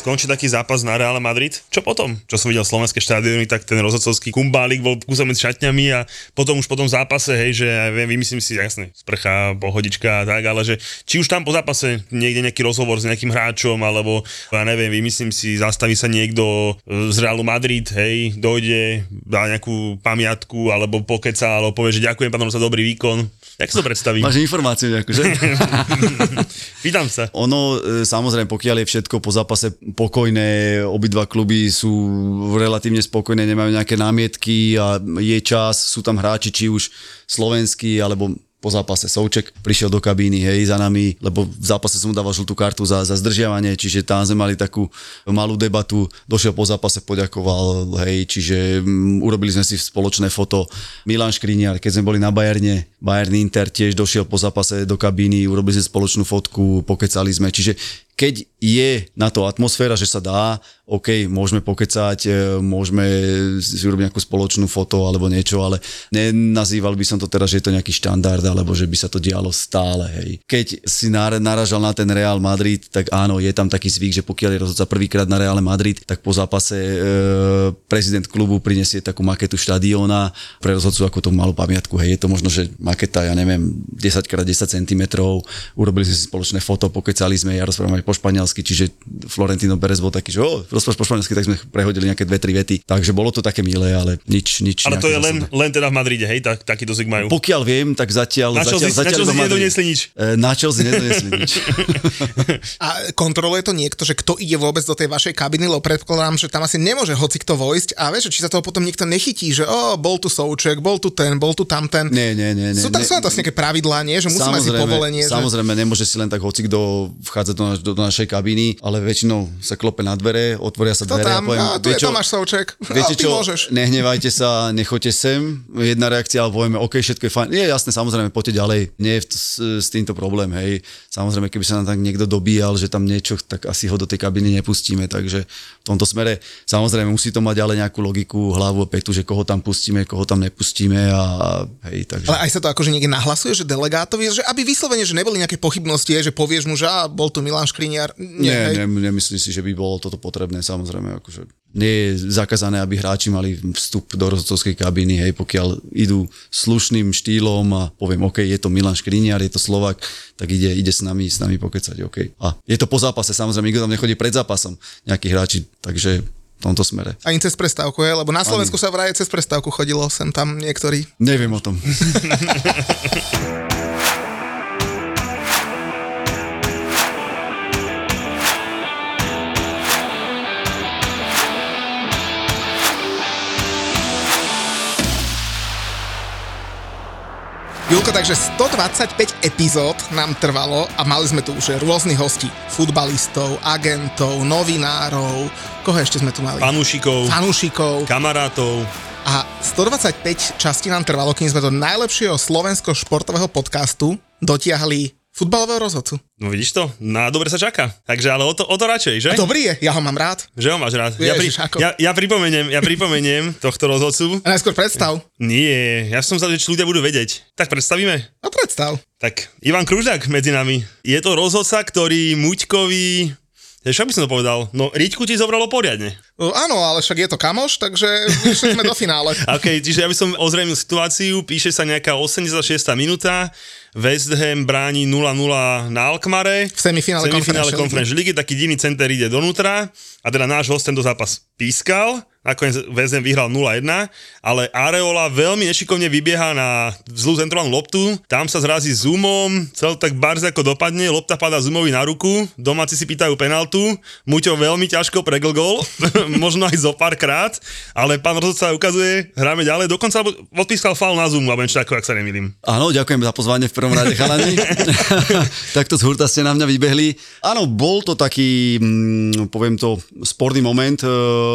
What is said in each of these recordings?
Skončí taký zápas na Real Madrid, čo potom? Čo som videl slovenské štadióny, tak ten rozhodcovský kumbálik bol kúsom medzi šatňami a potom už po tom zápase, hej, že ja viem, vymyslím si, jasne, sprcha, pohodička a tak, ale že či už tam po zápase niekde nejaký rozhovor s nejakým hráčom, alebo ja neviem, vymyslím si, zastaví sa niekto z Realu Madrid, hej, dojde, dá nejakú pamiatku, alebo pokeca, alebo povie, že ďakujem pánom za dobrý výkon. Jak si to predstaví? Máš informáciu nejakú, že? Pýtam sa. Ono, e, samozrejme, pokiaľ je všetko po zápase pokojné, obidva kluby sú relatívne spokojné, nemajú nejaké námietky a je čas, sú tam hráči, či už slovenskí alebo po zápase Souček prišiel do kabíny, hej, za nami, lebo v zápase som mu dával žltú kartu za, za zdržiavanie, čiže tam sme mali takú malú debatu, došiel po zápase, poďakoval, hej, čiže um, urobili sme si spoločné foto. Milan Škriniar, keď sme boli na Bajerne, Bayern Inter tiež došiel po zápase do kabíny, urobili sme spoločnú fotku, pokecali sme, čiže keď je na to atmosféra, že sa dá, OK, môžeme pokecať, e, môžeme si urobiť nejakú spoločnú foto alebo niečo, ale nenazýval by som to teraz, že je to nejaký štandard alebo že by sa to dialo stále. Hej. Keď si naražal na ten Real Madrid, tak áno, je tam taký zvyk, že pokiaľ je rozhodca prvýkrát na Real Madrid, tak po zápase e, prezident klubu prinesie takú maketu štadióna pre rozhodcu ako tú malú pamiatku. Hej. Je to možno, že maketa, ja neviem, 10 x 10 cm, urobili sme si spoločné foto, pokecali sme, ja rozprávam aj po španielsky, čiže Florentino Perez bol taký, že oh, rozprávaš po španielsky, tak sme prehodili nejaké dve, tri vety. Takže bolo to také milé, ale nič, nič. Ale to je len, len teda v Madride, hej, tak, takýto zvyk majú. Pokiaľ viem, tak zatiaľ... Na zatiaľ, si, zatiaľ, na si nedoniesli nič. E, na si nedoniesli nič. A kontroluje to niekto, že kto ide vôbec do tej vašej kabiny, lebo predpokladám, že tam asi nemôže hoci kto vojsť a vieš, či sa toho potom niekto nechytí, že o, bol tu souček, bol tu ten, bol tu tamten. Nie, nie, nie. nie sú, tam, nie, sú na to nejaké pravidlá, nie? Že musíme si povolenie. Samozrejme, že... nemôže si len tak hoci kto vchádzať do, do, do našej kabíny, ale väčšinou sa klope na dvere, otvoria sa dvere tam? a poviem, a tu je čo, Tomáš Souček. Viete čo, môžeš. nehnevajte sa, nechoďte sem. Jedna reakcia, ale povieme, OK, všetko je fajn. Nie, jasné, samozrejme, poďte ďalej. Nie je s, s týmto problém, hej. Samozrejme, keby sa nám tak niekto dobíjal, že tam niečo, tak asi ho do tej kabiny nepustíme. Takže v tomto smere, samozrejme, musí to mať ale nejakú logiku, hlavu a petu, že koho tam pustíme, koho tam nepustíme a hej, takže. Ale aj sa to akože niekde nahlasuje, že delegátovi, že aby vyslovene, že neboli nejaké pochybnosti, že povieš mu, že a, bol tu Milan Škriniar. Nie, nie, ne, nemyslím si, že by bolo toto potrebné, samozrejme, akože nie je zakázané, aby hráči mali vstup do rozhodcovskej kabíny, hej, pokiaľ idú slušným štýlom a poviem, OK, je to Milan Škriniar, je to Slovak, tak ide, ide s nami, s nami pokecať, OK. A je to po zápase, samozrejme, nikto tam nechodí pred zápasom, nejakí hráči, takže v tomto smere. Ani cez prestávku, je? Lebo na Slovensku Ani. sa vraj cez prestávku chodilo sem tam niektorí. Neviem o tom. Julko, takže 125 epizód nám trvalo a mali sme tu už rôznych hostí. Futbalistov, agentov, novinárov, koho ešte sme tu mali? Fanúšikov. Fanúšikov. Kamarátov. A 125 častí nám trvalo, kým sme do najlepšieho slovensko-športového podcastu dotiahli futbalového rozhodcu. No vidíš to? Na dobre sa čaká. Takže ale o to, o to radšej, že? A dobrý je, ja ho mám rád. Že ho máš rád. Ježiš, ja, pri, ja, ja, pripomeniem, ja pripomeniem tohto rozhodcu. A najskôr predstav. Nie, ja som sa, že ľudia budú vedieť. Tak predstavíme? No predstav. Tak Ivan Kružák medzi nami. Je to rozhodca, ktorý Muťkovi ja, čo by som to povedal? No, Riťku ti zobralo poriadne. Uh, áno, ale však je to kamoš, takže vyšli sme do finále. OK, čiže ja by som ozrejmil situáciu, píše sa nejaká 86. minúta, West Ham bráni 0-0 na Alkmare. V semifinále, semifinále Conference League. Taký divný center ide donútra a teda náš host tento zápas pískal nakoniec VZM vyhral 0-1, ale Areola veľmi nešikovne vybieha na zlú centrálnu loptu, tam sa zrazí Zoomom, cel tak barz ako dopadne, lopta padá Zoomovi na ruku, domáci si pýtajú penaltu, Muťo veľmi ťažko pregl gol, možno aj zo pár krát, ale pán rozhodca ukazuje, hráme ďalej, dokonca odpískal faul na Zoom, alebo niečo ako, ak sa nemýlim. Áno, ďakujem za pozvanie v prvom rade, chalani. Takto z hurta ste na mňa vybehli. Áno, bol to taký, mm, poviem to, sporný moment eh,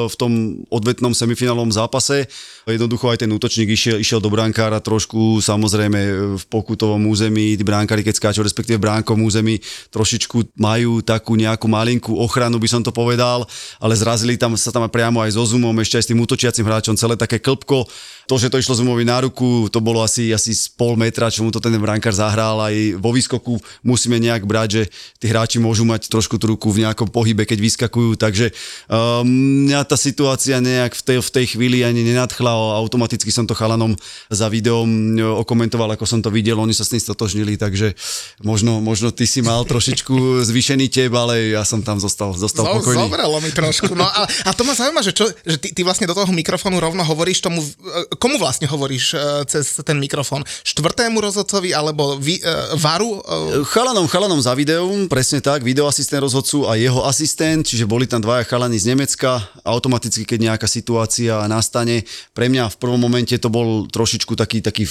v tom odvetnom semifinálnom zápase. Jednoducho aj ten útočník išiel, išiel do brankára trošku, samozrejme v pokutovom území, tí bránkári keď skáču, respektíve v bránkom území, trošičku majú takú nejakú malinkú ochranu, by som to povedal, ale zrazili tam sa tam priamo aj so Zoomom, ešte aj s tým útočiacim hráčom, celé také klpko. To, že to išlo Zoomovi na ruku, to bolo asi, asi z pol metra, čo mu to ten brankár zahral. Aj vo výskoku musíme nejak brať, že tí hráči môžu mať trošku tú ruku v nejakom pohybe, keď vyskakujú, takže um, mňa tá situácia nejak v tej, v tej chvíli ani nenadchla, automaticky som to chalanom za videom okomentoval, ako som to videl, oni sa s tým stotožnili, takže možno, možno ty si mal trošičku zvýšený teb, ale ja som tam zostal, zostal Zo, pokojný. Zobralo mi trošku. No a, a to ma zaujíma, že, čo, že ty, ty vlastne do toho mikrofónu rovno hovoríš tomu, e, komu vlastne hovoríš uh, cez ten mikrofón? Štvrtému rozhodcovi alebo vy, uh, varu? Uh... Chalanom, chalanom za videom, presne tak, videoasistent rozhodcu a jeho asistent, čiže boli tam dvaja chalani z Nemecka, automaticky, keď nejaká situácia nastane. Pre mňa v prvom momente to bol trošičku taký, taký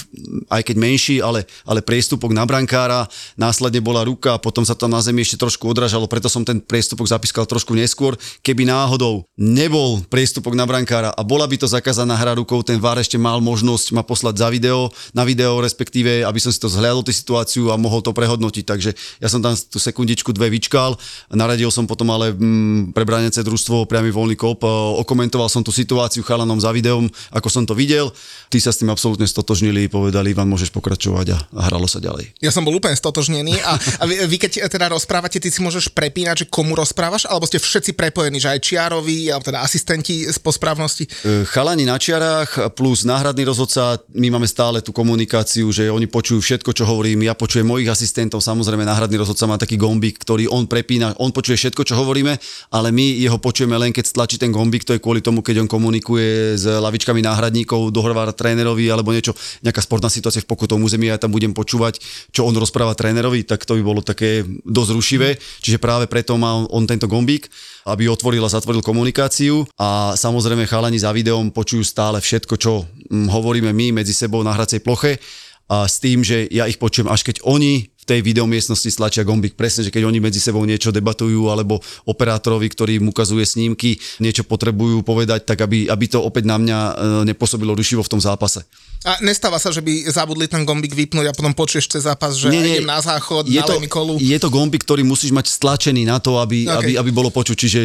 aj keď menší, ale, ale priestupok na brankára, následne bola ruka, potom sa tam na zemi ešte trošku odražalo, preto som ten priestupok zapískal trošku neskôr. Keby náhodou nebol priestupok na brankára a bola by to zakázaná hra rukou, ten VAR ešte mal možnosť ma poslať za video, na video respektíve, aby som si to zhľadol tú situáciu a mohol to prehodnotiť. Takže ja som tam tú sekundičku dve vyčkal, naradil som potom ale mm, pre bránece družstvo priamy voľný kop, okomentoval som tú situáciu chalanom za videom, ako som to videl. Tí sa s tým absolútne stotožnili, povedali, Ivan, môžeš pokračovať a, a hralo sa ďalej. Ja som bol úplne stotožnený a, a vy, vy, keď teda rozprávate, ty si môžeš prepínať, že komu rozprávaš, alebo ste všetci prepojení, že aj čiarovi, alebo teda asistenti z posprávnosti? E, chalani na čiarách plus náhradný rozhodca, my máme stále tú komunikáciu, že oni počujú všetko, čo hovorím, ja počujem mojich asistentov, samozrejme náhradný rozhodca má taký gombík, ktorý on prepína, on počuje všetko, čo hovoríme, ale my jeho počujeme len keď stlačí ten gombík, to je kvôli tomu, keď on komunikuje s lavičkami náhradníkov, dohovára trénerovi alebo niečo, nejaká sportná situácia v pokutovom území ja tam budem počúvať, čo on rozpráva trénerovi, tak to by bolo také dosť rušivé, čiže práve preto má on tento gombík aby otvoril a zatvoril komunikáciu. A samozrejme chalani za videom počujú stále všetko, čo mm, hovoríme my medzi sebou na hracej ploche. A s tým, že ja ich počujem až keď oni v tej videomiestnosti stlačia gombík. Presne, že keď oni medzi sebou niečo debatujú, alebo operátorovi, ktorý im ukazuje snímky, niečo potrebujú povedať, tak aby, aby to opäť na mňa e, nepôsobilo rušivo v tom zápase. A nestáva sa, že by zabudli ten gombík vypnúť a potom počuješ cez zápas, že nie, nie, idem na záchod, je to, kolu. Je to gombík, ktorý musíš mať stlačený na to, aby, okay. aby, aby bolo počuť. Čiže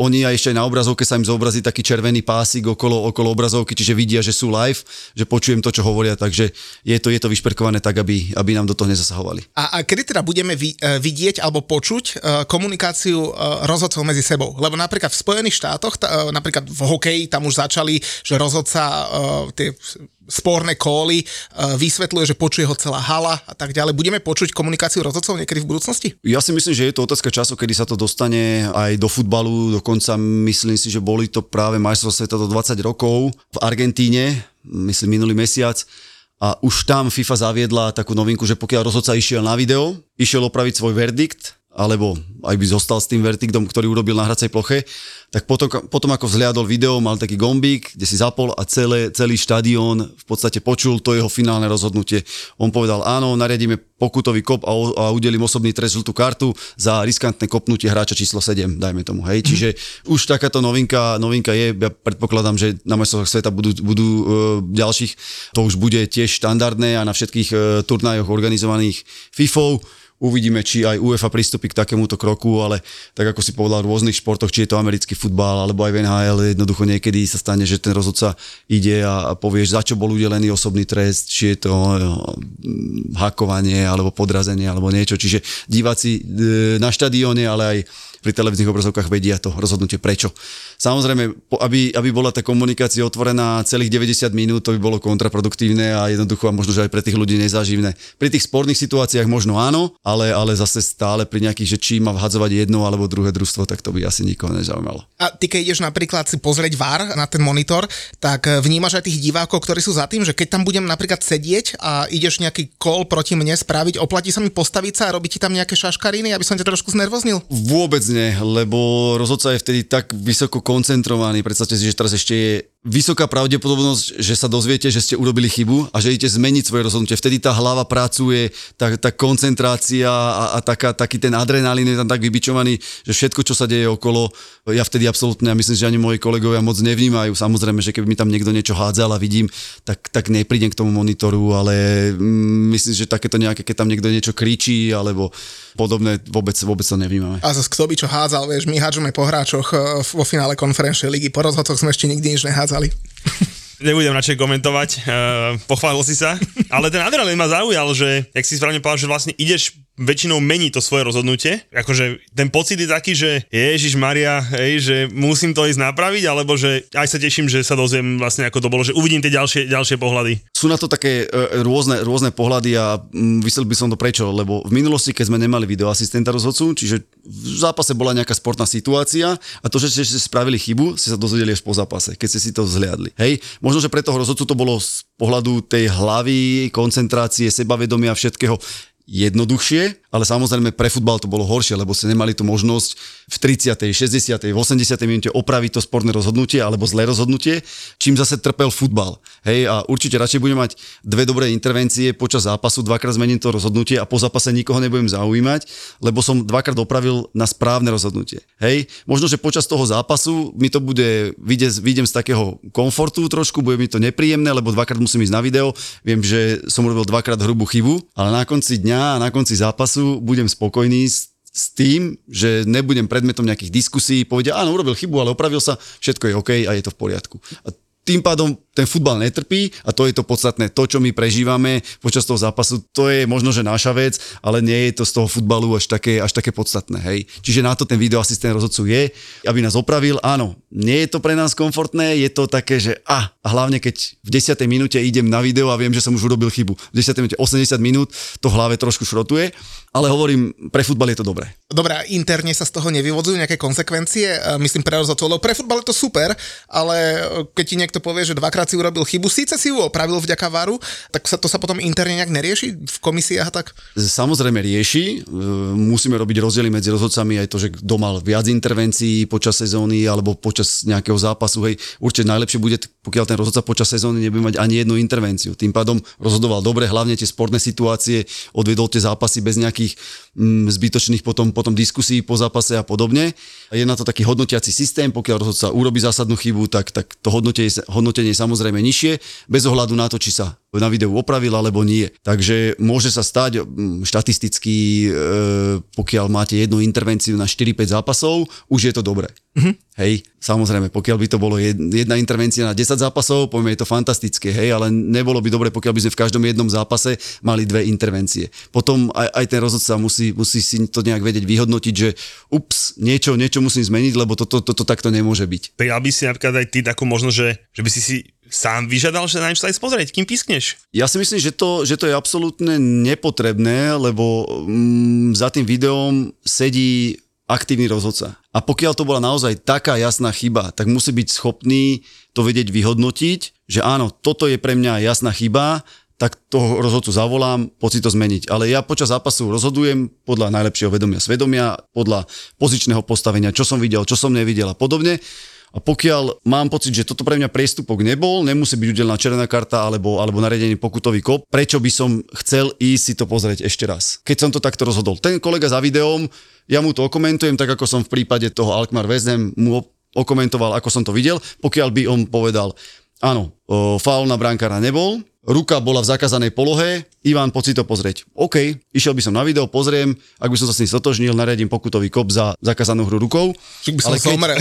oni aj ešte aj na obrazovke sa im zobrazí taký červený pásik okolo, okolo obrazovky, čiže vidia, že sú live, že počujem to, čo hovoria, takže je to, je to vyšperkované tak, aby, aby nám do toho nezasahovali. A, a kedy teda budeme vi, uh, vidieť alebo počuť uh, komunikáciu uh, rozhodcov medzi sebou? Lebo napríklad v Spojených štátoch, uh, napríklad v hokeji, tam už začali, že rozhodca tie sporné kóly, e, vysvetľuje, že počuje ho celá hala a tak ďalej. Budeme počuť komunikáciu rozhodcov niekedy v budúcnosti? Ja si myslím, že je to otázka času, kedy sa to dostane aj do futbalu. Dokonca myslím si, že boli to práve majstrovstvá sveta do 20 rokov v Argentíne, myslím minulý mesiac. A už tam FIFA zaviedla takú novinku, že pokiaľ rozhodca išiel na video, išiel opraviť svoj verdikt, alebo aj by zostal s tým verdiktom, ktorý urobil na hracej ploche, tak potom, potom ako vzhliadol video, mal taký gombík, kde si zapol a celé, celý štadión v podstate počul to jeho finálne rozhodnutie. On povedal, áno, nariadíme pokutový kop a, a udelím osobný trest žltú kartu za riskantné kopnutie hráča číslo 7, dajme tomu. Hej. Čiže už takáto novinka, novinka je, ja predpokladám, že na majstrovstvách sveta budú, budú uh, ďalších, to už bude tiež štandardné a na všetkých uh, turnajoch organizovaných FIFO Uvidíme, či aj UEFA pristúpi k takémuto kroku, ale tak ako si povedal v rôznych športoch, či je to americký futbal alebo aj v NHL, jednoducho niekedy sa stane, že ten rozhodca ide a, povieš, za čo bol udelený osobný trest, či je to no, hakovanie alebo podrazenie alebo niečo. Čiže diváci e, na štadióne, ale aj pri televíznych obrazovkách vedia to rozhodnutie prečo. Samozrejme, aby, aby bola tá komunikácia otvorená celých 90 minút, to by bolo kontraproduktívne a jednoducho a možno, že aj pre tých ľudí nezaživné. Pri tých sporných situáciách možno áno, ale, ale zase stále pri nejakých, že či má vhadzovať jedno alebo druhé družstvo, tak to by asi nikoho nezaujímalo. A ty keď ideš napríklad si pozrieť VAR na ten monitor, tak eh, vnímaš aj tých divákov, ktorí sú za tým, že keď tam budem napríklad sedieť a ideš nejaký kol proti mne spraviť, oplatí sa mi postaviť sa a robiť ti tam nejaké šaškariny, aby som ťa trošku znervoznil? Vôbec presne, lebo rozhodca je vtedy tak vysoko koncentrovaný. Predstavte si, že teraz ešte je vysoká pravdepodobnosť, že sa dozviete, že ste urobili chybu a že idete zmeniť svoje rozhodnutie. Vtedy tá hlava pracuje, tá, tá koncentrácia a, a taká, taký ten adrenalín je tam tak vybičovaný, že všetko, čo sa deje okolo, ja vtedy absolútne, a myslím, že ani moji kolegovia moc nevnímajú. Samozrejme, že keby mi tam niekto niečo hádzal a vidím, tak, tak neprídem k tomu monitoru, ale mm, myslím, že takéto nejaké, keď tam niekto niečo kričí alebo podobné, vôbec, vôbec to nevnímame. A zase kto by čo hádzal, vieš, my hádžeme po hráčoch eh, vo finále konferenčnej ligy, po rozhodcoch sme ešte nikdy nič nehádzali. Nebudem radšej komentovať, uh, pochválil si sa, ale ten adrenalín ma zaujal, že, jak si správne povedal, že vlastne ideš väčšinou mení to svoje rozhodnutie. Akože ten pocit je taký, že Ježiš Maria, hej, že musím to ísť napraviť, alebo že aj sa teším, že sa dozviem vlastne ako to bolo, že uvidím tie ďalšie, ďalšie pohľady. Sú na to také e, rôzne, rôzne pohľady a mm, vysvetlil by som to prečo, lebo v minulosti, keď sme nemali videoasistenta rozhodcu, čiže v zápase bola nejaká sportná situácia a to, že ste spravili chybu, ste sa dozvedeli až po zápase, keď ste si to zhliadli. Hej, možno, že pre toho rozhodcu to bolo z pohľadu tej hlavy, koncentrácie, sebavedomia všetkého jednoduchšie, ale samozrejme pre futbal to bolo horšie, lebo ste nemali tú možnosť v 30., 60., v 80. minúte opraviť to sporné rozhodnutie alebo zlé rozhodnutie, čím zase trpel futbal. Hej, a určite radšej budem mať dve dobré intervencie počas zápasu, dvakrát zmením to rozhodnutie a po zápase nikoho nebudem zaujímať, lebo som dvakrát opravil na správne rozhodnutie. Hej, možno, že počas toho zápasu mi to bude, vidieť z takého komfortu trošku, bude mi to nepríjemné, lebo dvakrát musím ísť na video, viem, že som urobil dvakrát hrubú chybu, ale na konci dňa na konci zápasu budem spokojný s s tým, že nebudem predmetom nejakých diskusí, povedia, áno, urobil chybu, ale opravil sa, všetko je OK a je to v poriadku. A tým pádom ten futbal netrpí a to je to podstatné. To, čo my prežívame počas toho zápasu, to je možno, že naša vec, ale nie je to z toho futbalu až také, až také podstatné. Hej. Čiže na to ten videoasistent rozhodcu je, aby nás opravil. Áno, nie je to pre nás komfortné, je to také, že a, a hlavne keď v 10. minúte idem na video a viem, že som už urobil chybu. V 10. minúte 80 minút to v hlave trošku šrotuje, ale hovorím, pre futbal je to dobré. Dobre, interne sa z toho nevyvodzujú nejaké konsekvencie, myslím pre rozhodcov, pre futbal je to super, ale keď ti niekto povie, že dvakrát si urobil chybu, síce si ju opravil vďaka varu, tak sa to sa potom interne nejak nerieši v komisiách a tak? Samozrejme rieši, e, musíme robiť rozdiely medzi rozhodcami aj to, že kto mal viac intervencií počas sezóny alebo počas nejakého zápasu, hej, určite najlepšie bude, pokiaľ ten rozhodca počas sezóny nebude mať ani jednu intervenciu. Tým pádom rozhodoval dobre, hlavne tie sportné situácie, odvedol tie zápasy bez nejakých mm, zbytočných potom, potom diskusí po zápase a podobne. Je na to taký hodnotiaci systém, pokiaľ rozhodca urobí zásadnú chybu, tak, tak to hodnotenie, hodnotenie je samozrejme nižšie, bez ohľadu na to, či sa na videu opravil alebo nie. Takže môže sa stať štatisticky, e, pokiaľ máte jednu intervenciu na 4-5 zápasov, už je to dobré. Mm-hmm. Hej, samozrejme, pokiaľ by to bolo jedna intervencia na 10 zápasov, povieme, je to fantastické, hej, ale nebolo by dobre, pokiaľ by sme v každom jednom zápase mali dve intervencie. Potom aj, aj ten rozhodca musí, musí si to nejak vedieť vyhodnotiť, že ups, niečo, niečo musím zmeniť, lebo toto to, to, to takto nemôže byť. Prijal by si napríklad aj ty takú možnosť, že, že by si si sám vyžiadal, že na niečo sa aj pozrieť, kým pískneš? Ja si myslím, že to, že to je absolútne nepotrebné, lebo mm, za tým videom sedí aktívny rozhodca. A pokiaľ to bola naozaj taká jasná chyba, tak musí byť schopný to vedieť vyhodnotiť, že áno, toto je pre mňa jasná chyba, tak toho rozhodcu zavolám, poď si to zmeniť. Ale ja počas zápasu rozhodujem podľa najlepšieho vedomia svedomia, podľa pozičného postavenia, čo som videl, čo som nevidel a podobne. A pokiaľ mám pocit, že toto pre mňa priestupok nebol, nemusí byť udelená červená karta alebo, alebo naredený pokutový kop, prečo by som chcel ísť si to pozrieť ešte raz, keď som to takto rozhodol. Ten kolega za videom, ja mu to okomentujem, tak ako som v prípade toho Alkmaar Vezem mu okomentoval, ako som to videl, pokiaľ by on povedal, áno, faul na brankára nebol, ruka bola v zakázanej polohe, Ivan, poď si to pozrieť. OK, išiel by som na video, pozriem, ak by som sa s tým stotožnil, nariadím pokutový kop za zakázanú hru rukou. Čiže by som ale keď... Somrel,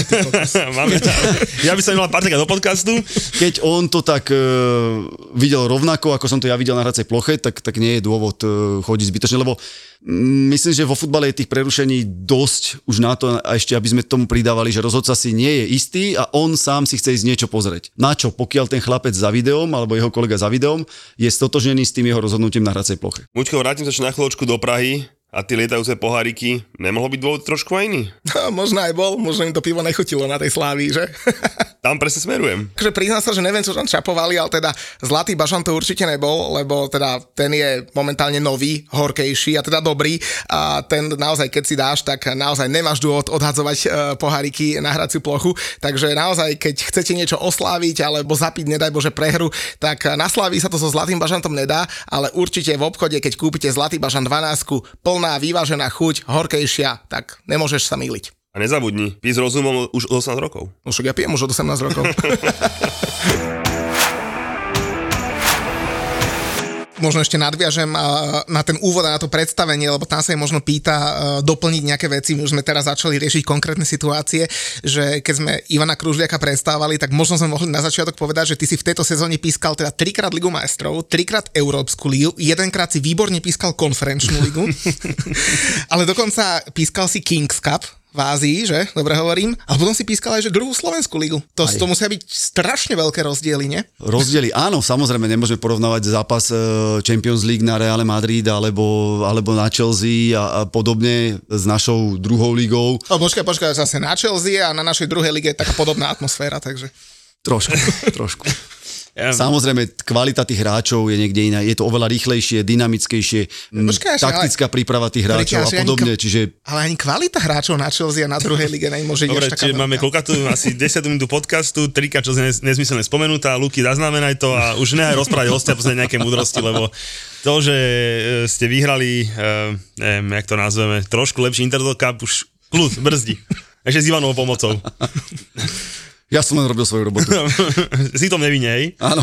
ja by som mal Patrika do podcastu. Keď on to tak uh, videl rovnako, ako som to ja videl na hracej ploche, tak, tak nie je dôvod uh, chodiť zbytočne, lebo Myslím, že vo futbale je tých prerušení dosť už na to, a ešte aby sme tomu pridávali, že rozhodca si nie je istý a on sám si chce ísť niečo pozrieť. Na čo, pokiaľ ten chlapec za videom alebo jeho kolega za videom je stotožnený s tým jeho rozhodnutím na hracej ploche. Mučko, vrátim sa na chvíľočku do Prahy a tie lietajúce poháriky, nemohlo byť dôvod trošku aj iný? No, možno aj bol, možno im to pivo nechutilo na tej slávii, že? Tam presne smerujem. Takže priznám sa, že neviem, čo tam čapovali, ale teda Zlatý bažan to určite nebol, lebo teda ten je momentálne nový, horkejší a teda dobrý a ten naozaj, keď si dáš, tak naozaj nemáš dôvod odhadzovať uh, poháriky na hraciu plochu, takže naozaj, keď chcete niečo osláviť alebo zapiť, nedaj Bože, prehru, tak na Slaví sa to so Zlatým bažantom nedá, ale určite v obchode, keď kúpite Zlatý bažan 12, plná, vyvážená chuť, horkejšia, tak nemôžeš sa myliť. A nezabudni, pí s rozumom už 18 rokov. No však ja pijem už od 18 rokov. možno ešte nadviažem na ten úvod a na to predstavenie, lebo tam sa jej možno pýta doplniť nejaké veci. My už sme teraz začali riešiť konkrétne situácie, že keď sme Ivana Kružliaka predstavovali, tak možno sme mohli na začiatok povedať, že ty si v tejto sezóne pískal teda trikrát Ligu majstrov, trikrát Európsku ligu, jedenkrát si výborne pískal konferenčnú ligu, ale dokonca pískal si Kings Cup, v Ázii, že? Dobre hovorím. A potom si pískal aj, že druhú Slovenskú ligu. To, to musia byť strašne veľké rozdiely, nie? Rozdiely, áno, samozrejme, nemôžeme porovnávať zápas e, Champions League na Real Madrid alebo, alebo na Chelsea a, a podobne s našou druhou ligou. O, počkaj, počkaj, zase na Chelsea a na našej druhej lige je taká podobná atmosféra, takže... Trošku, trošku. Samozrejme, kvalita tých hráčov je niekde iná. Je to oveľa rýchlejšie, dynamickejšie, Počkaj, taktická ale... príprava tých hráčov a podobne. Ani, čiže... Ale ani kvalita hráčov na Chelsea a na druhej lige nemôže Dobre, čiže máme koľko tu, asi 10 minút podcastu, trika, čo je nezmyselne spomenutá, Luky, zaznamenaj to a už nehaj rozprávať hostia pozrieť nejaké múdrosti, lebo to, že e, ste vyhrali, uh, neviem, jak to nazveme, trošku lepší Intertoto Cup, už kľud, brzdi. Ešte s Ivanovou pomocou. Ja som len robil svoju robotu. si to nevinej. Áno.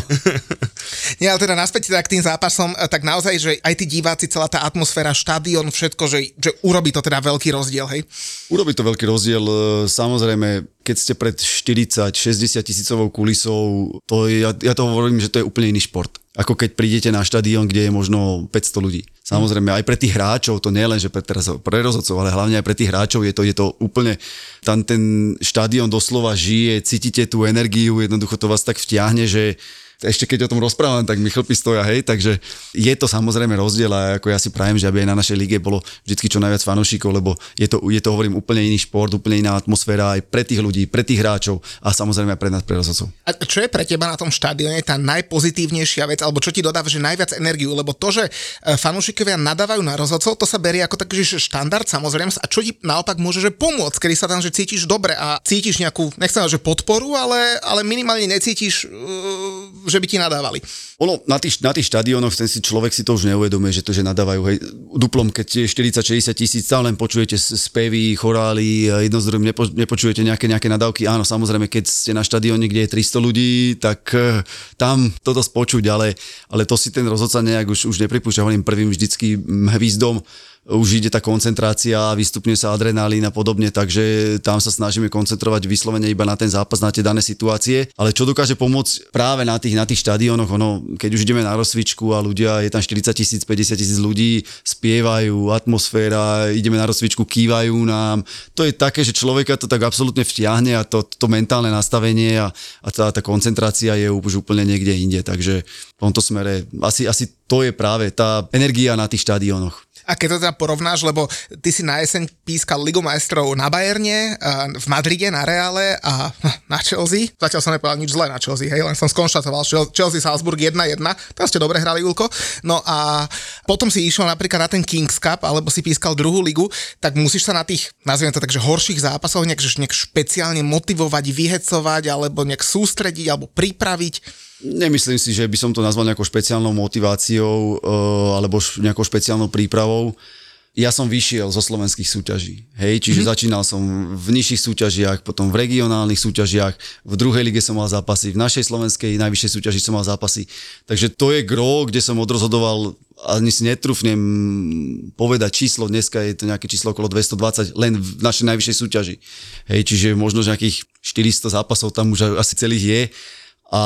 Nie, ale teda naspäť teda k tým zápasom, eh, tak naozaj, že aj tí diváci, celá tá atmosféra, štadión, všetko, že, že urobí to teda veľký rozdiel, hej? Urobí to veľký rozdiel. Eh, samozrejme, keď ste pred 40-60 tisícovou kulisou, to je, ja, ja to hovorím, že to je úplne iný šport ako keď prídete na štadión, kde je možno 500 ľudí. Samozrejme, aj pre tých hráčov, to nie len, že pre, teraz, pre rozhodcov, ale hlavne aj pre tých hráčov je to, je to úplne, tam ten štadión doslova žije, cítite tú energiu, jednoducho to vás tak vtiahne, že ešte keď o tom rozprávam, tak mi chlpy stoja, hej, takže je to samozrejme rozdiel a ako ja si prajem, že aby aj na našej lige bolo vždy čo najviac fanúšikov, lebo je to, je to hovorím, úplne iný šport, úplne iná atmosféra aj pre tých ľudí, pre tých hráčov a samozrejme aj pre nás, pre rozhodcov. A čo je pre teba na tom štadióne tá najpozitívnejšia vec, alebo čo ti dodáva, že najviac energiu, lebo to, že e, fanúšikovia nadávajú na rozhodcov, to sa berie ako taký štandard samozrejme a čo ti naopak môže že pomôcť, kedy sa tam že cítiš dobre a cítiš nejakú, nechcem že podporu, ale, ale minimálne necítiš uh, že by ti nadávali. Ono, na tých, na tých štadiónoch ten si človek si to už neuvedomuje, že to, že nadávajú. Hej, duplom, keď je 40-60 tisíc, stále len počujete spevy, chorály, jedno z nepo, nepočujete nejaké, nejaké nadávky. Áno, samozrejme, keď ste na štadióne, kde je 300 ľudí, tak uh, tam toto spočuť, ale, ale to si ten rozhodca nejak už, už nepripúšťa. Prvým vždycky hvízdom už ide tá koncentrácia, vystupňuje sa adrenalín a podobne, takže tam sa snažíme koncentrovať vyslovene iba na ten zápas, na tie dané situácie. Ale čo dokáže pomôcť práve na tých, na tých štadiónoch, ono, keď už ideme na rozcvičku a ľudia, je tam 40 tisíc, 50 tisíc ľudí, spievajú, atmosféra, ideme na rozcvičku, kývajú nám. To je také, že človeka to tak absolútne vtiahne a to, to mentálne nastavenie a, a tá, tá koncentrácia je už úplne niekde inde. Takže v tomto smere asi, asi to je práve tá energia na tých štadiónoch. A keď to teda porovnáš, lebo ty si na jeseň pískal Ligu majstrov na Bayerne, v Madride, na Reále a na Chelsea. Zatiaľ som nepovedal nič zlé na Chelsea, hej, len som skonštatoval, Chelsea Salzburg 1-1, tam ste dobre hrali, Julko. No a potom si išiel napríklad na ten Kings Cup, alebo si pískal druhú ligu, tak musíš sa na tých, nazviem to tak, že horších zápasoch nejak, nejak špeciálne motivovať, vyhecovať, alebo nejak sústrediť, alebo pripraviť. Nemyslím si, že by som to nazval nejakou špeciálnou motiváciou uh, alebo nejakou špeciálnou prípravou. Ja som vyšiel zo slovenských súťaží, hej, čiže mm-hmm. začínal som v nižších súťažiach, potom v regionálnych súťažiach, v druhej lige som mal zápasy, v našej slovenskej najvyššej súťaži som mal zápasy. Takže to je gro, kde som odrozhodoval, ani si netrúfnem povedať číslo, dneska je to nejaké číslo okolo 220, len v našej najvyššej súťaži. Hej, čiže možno nejakých 400 zápasov tam už asi celých je a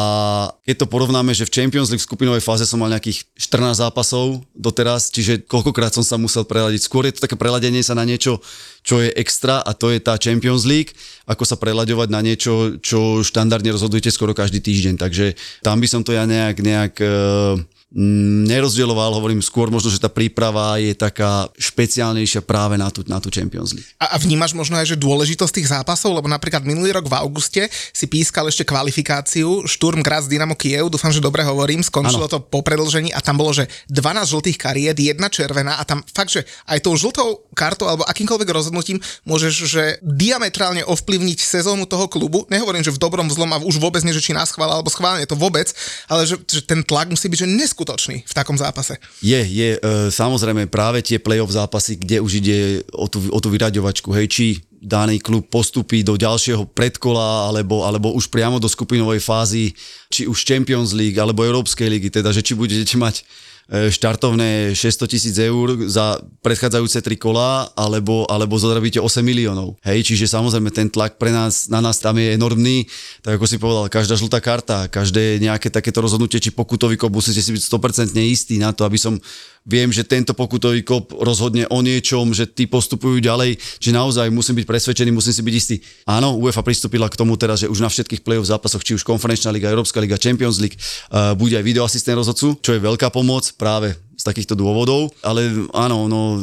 keď to porovnáme, že v Champions League v skupinovej fáze som mal nejakých 14 zápasov doteraz, čiže koľkokrát som sa musel preladiť. Skôr je to také preladenie sa na niečo, čo je extra a to je tá Champions League, ako sa prelaďovať na niečo, čo štandardne rozhodujete skoro každý týždeň. Takže tam by som to ja nejak, nejak uh, Nerozdieloval, hovorím skôr možno, že tá príprava je taká špeciálnejšia práve na tú, na tú Champions League. A, a vnímaš možno aj, že dôležitosť tých zápasov, lebo napríklad minulý rok v auguste si pískal ešte kvalifikáciu Šturm Graz Dynamo Kiev, dúfam, že dobre hovorím, skončilo ano. to po predlžení a tam bolo, že 12 žltých kariet, jedna červená a tam fakt, že aj tou žltou kartou alebo akýmkoľvek rozhodnutím môžeš že diametrálne ovplyvniť sezónu toho klubu. Nehovorím, že v dobrom zlom a už vôbec nie, že či nás chvála alebo schválne, to vôbec, ale že, že ten tlak musí byť že neskutočný v takom zápase. Je, je, e, samozrejme práve tie play-off zápasy, kde už ide o tú, o tú vyraďovačku, hej, či daný klub postupí do ďalšieho predkola alebo, alebo už priamo do skupinovej fázy, či už Champions League alebo Európskej ligy, teda že či budete mať štartovné 600 tisíc eur za predchádzajúce tri kola, alebo, alebo zarobíte 8 miliónov. Hej, čiže samozrejme ten tlak pre nás, na nás tam je enormný, tak ako si povedal, každá žltá karta, každé nejaké takéto rozhodnutie, či pokutový kop, musíte si byť 100% istý na to, aby som viem, že tento pokutový kop rozhodne o niečom, že tí postupujú ďalej, že naozaj musím byť presvedčený, musím si byť istý. Áno, UEFA pristúpila k tomu teraz, že už na všetkých play-off zápasoch, či už konferenčná liga, Európska liga, Champions League, uh, bude aj videoasistent rozhodcu, čo je veľká pomoc práve z takýchto dôvodov, ale áno, no,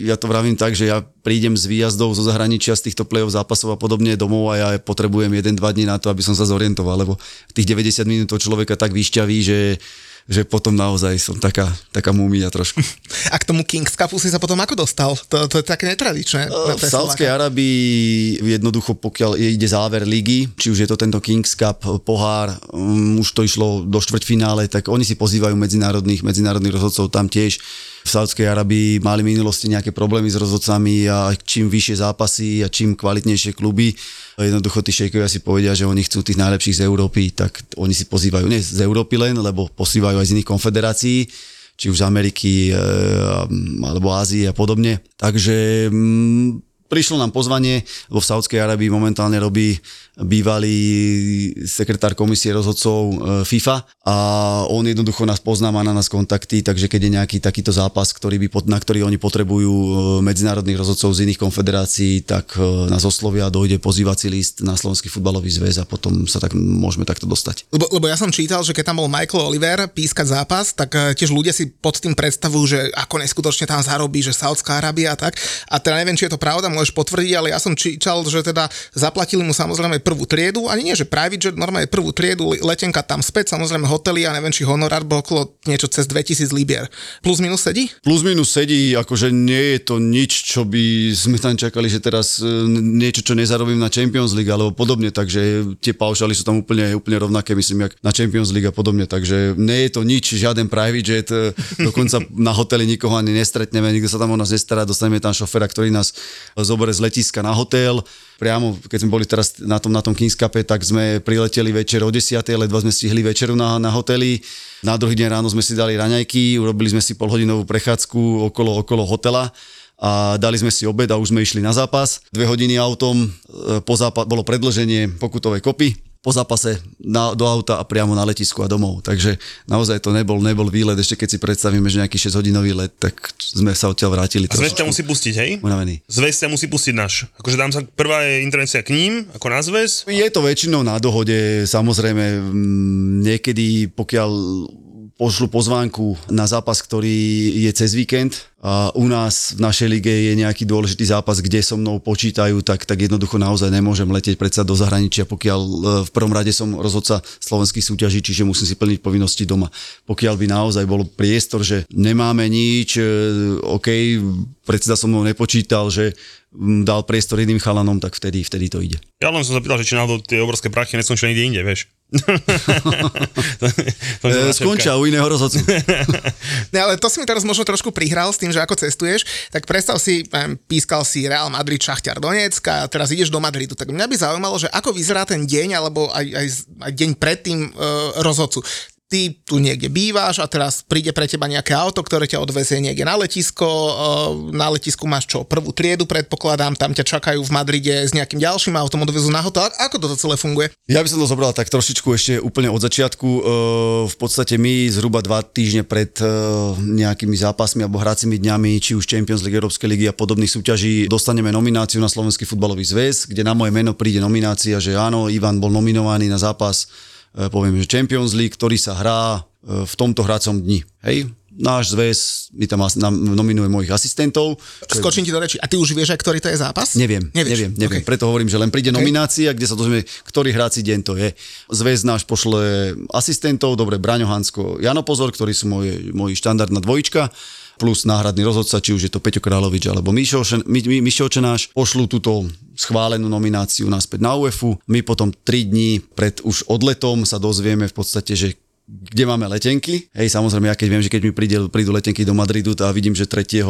ja to vravím tak, že ja prídem z výjazdov zo zahraničia z týchto play-off zápasov a podobne domov a ja potrebujem 1-2 dní na to, aby som sa zorientoval, lebo tých 90 minút človeka tak vyšťaví, že že potom naozaj som taká, taká múmia trošku. A k tomu Kings Cupu si sa potom ako dostal? To, to je také netradičné. V Saudskej Arabii jednoducho, pokiaľ ide záver ligy, či už je to tento Kings Cup, pohár, um, už to išlo do štvrťfinále, tak oni si pozývajú medzinárodných, medzinárodných rozhodcov tam tiež v Saudskej Arabii mali minulosti nejaké problémy s rozhodcami a čím vyššie zápasy a čím kvalitnejšie kluby, jednoducho tí šejkovia si povedia, že oni chcú tých najlepších z Európy, tak oni si pozývajú nie z Európy len, lebo posývajú aj z iných konfederácií či už z Ameriky e, alebo Ázie a podobne. Takže mm, prišlo nám pozvanie, lebo v Saudskej Arabii momentálne robí bývalý sekretár komisie rozhodcov e, FIFA a on jednoducho nás pozná, má na nás kontakty, takže keď je nejaký takýto zápas, ktorý by, na ktorý oni potrebujú e, medzinárodných rozhodcov z iných konfederácií, tak e, nás oslovia, dojde pozývací list na Slovenský futbalový zväz a potom sa tak môžeme takto dostať. Lebo, lebo ja som čítal, že keď tam bol Michael Oliver pískať zápas, tak tiež ľudia si pod tým predstavujú, že ako neskutočne tam zarobí, že Saudská Arábia a tak. A teda neviem, či je to pravda, môžeš potvrdiť, ale ja som čítal, že teda zaplatili mu samozrejme prvú triedu, ani nie, že private jet, normálne prvú triedu, letenka tam späť, samozrejme hotely a neviem, či honorár bol okolo niečo cez 2000 libier. Plus minus sedí? Plus minus sedí, akože nie je to nič, čo by sme tam čakali, že teraz e, niečo, čo nezarobím na Champions League alebo podobne, takže tie paušály sú tam úplne, úplne rovnaké, myslím, jak na Champions League a podobne, takže nie je to nič, žiaden private jet, e, dokonca na hoteli nikoho ani nestretneme, nikto sa tam o nás nestará, dostaneme tam šoféra, ktorý nás zoberie z letiska na hotel, priamo, keď sme boli teraz na tom, na tom Kings Cupe, tak sme prileteli večer o 10. ledva sme stihli večeru na, na hoteli. Na druhý deň ráno sme si dali raňajky, urobili sme si polhodinovú prechádzku okolo, okolo hotela a dali sme si obed a už sme išli na zápas. Dve hodiny autom, e, po zápa- bolo predloženie pokutovej kopy, po zápase na, do auta a priamo na letisku a domov. Takže naozaj to nebol, nebol výlet. Ešte keď si predstavíme, že nejaký 6-hodinový let, tak sme sa odtiaľ vrátili. A zväz ťa musí pustiť, hej? Unavený. Zväz ťa musí pustiť náš. Akože dám sa prvá je intervencia k ním, ako na zväz. Je to väčšinou na dohode, samozrejme niekedy, pokiaľ pošlu pozvánku na zápas, ktorý je cez víkend. A u nás v našej lige je nejaký dôležitý zápas, kde so mnou počítajú, tak, tak jednoducho naozaj nemôžem letieť predsa do zahraničia, pokiaľ e, v prvom rade som rozhodca slovenských súťaží, čiže musím si plniť povinnosti doma. Pokiaľ by naozaj bol priestor, že nemáme nič, e, OK, predseda som mnou nepočítal, že dal priestor iným chalanom, tak vtedy, vtedy to ide. Ja len som sa pýtal, že či náhodou tie obrovské prachy neskončili niekde inde, vieš. E, skončia u iného rozhodcu. ne, ale to si mi teraz možno trošku prihral s tým, že ako cestuješ, tak predstav si, neviem, pískal si Real Madrid, Šachťar Donetsk a teraz ideš do Madridu. Tak mňa by zaujímalo, že ako vyzerá ten deň alebo aj, aj, aj deň predtým e, rozhodcu ty tu niekde bývaš a teraz príde pre teba nejaké auto, ktoré ťa odvezie niekde na letisko, eh, na letisku máš čo, prvú triedu predpokladám, tam ťa čakajú v Madride s nejakým ďalším autom, odvezú na hotel. Ako toto celé funguje? Ja by som to zobral tak trošičku ešte úplne od začiatku. Eh, V podstate my zhruba dva týždne pred eh, nejakými zápasmi alebo hracími dňami, či už Champions League, Európskej ligy a podobných súťaží, dostaneme nomináciu na Slovenský futbalový zväz, kde na moje meno príde nominácia, že áno, Ivan bol nominovaný na zápas poviem, že Champions League, ktorý sa hrá e, v tomto hracom dni. Hej? Náš zväz mi tam nominuje mojich asistentov. Skočím ti do reči. A ty už vieš, ktorý to je zápas? Neviem, Nevieš? neviem, neviem. Okay. Preto hovorím, že len príde OK. nominácia, kde sa dozvieme, ktorý hráci deň to je. Zväz náš pošle asistentov, dobre, Braňo Hansko, Jano Pozor, ktorí sú moje, moji štandardná dvojička, plus náhradný rozhodca, či už je to Peťo Královič alebo Mišo, Mi- Očenáš, pošlú túto schválenú nomináciu naspäť na UEFu. My potom 3 dní pred už odletom sa dozvieme v podstate, že kde máme letenky. Hej, samozrejme, ja keď viem, že keď mi príde, prídu letenky do Madridu a vidím, že 3.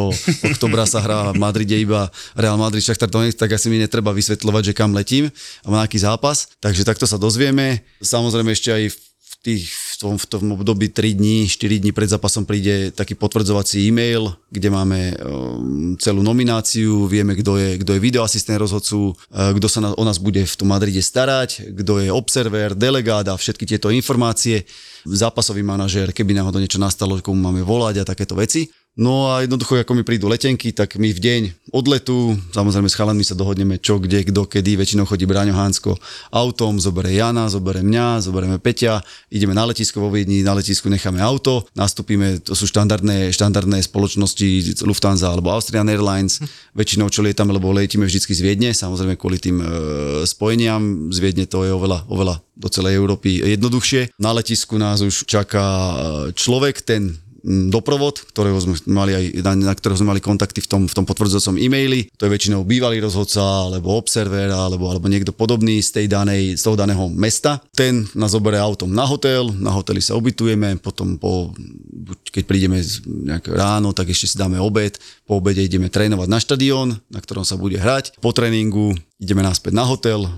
oktobra sa hrá v Madride iba Real Madrid Donetsk, tak asi mi netreba vysvetľovať, že kam letím a má aký zápas. Takže takto sa dozvieme. Samozrejme ešte aj tých, v tom, v tom období 3 dní, 4 dní pred zápasom príde taký potvrdzovací e-mail, kde máme um, celú nomináciu, vieme, kto je, kto je videoasistent rozhodcu, uh, kto sa na, o nás bude v tom Madride starať, kto je observer, delegát a všetky tieto informácie zápasový manažér, keby náhodou niečo nastalo, komu máme volať a takéto veci. No a jednoducho, ako mi prídu letenky, tak my v deň odletu, samozrejme s chalanmi sa dohodneme čo, kde, kto, kedy, väčšinou chodí Braňo Hánsko autom, zobere Jana, zobere mňa, zoberieme Peťa, ideme na letisko vo Viedni, na letisku necháme auto, nastúpime, to sú štandardné, štandardné spoločnosti Lufthansa alebo Austrian Airlines, väčšinou čo lietame, lebo letíme vždycky z Viedne, samozrejme kvôli tým e, spojeniam, z Viedne to je oveľa, oveľa do celej Európy jednoduchšie. Na letisku nás už čaká e, človek, ten doprovod, ktorého sme mali aj, na, na ktorého sme mali kontakty v tom, v tom potvrdzujúcom e-maili. To je väčšinou bývalý rozhodca, alebo observer, alebo, alebo niekto podobný z, tej danej, z toho daného mesta. Ten nás zoberie autom na hotel, na hoteli sa ubytujeme, potom po, keď prídeme nejak ráno, tak ešte si dáme obed, po obede ideme trénovať na štadión, na ktorom sa bude hrať. Po tréningu ideme naspäť na hotel,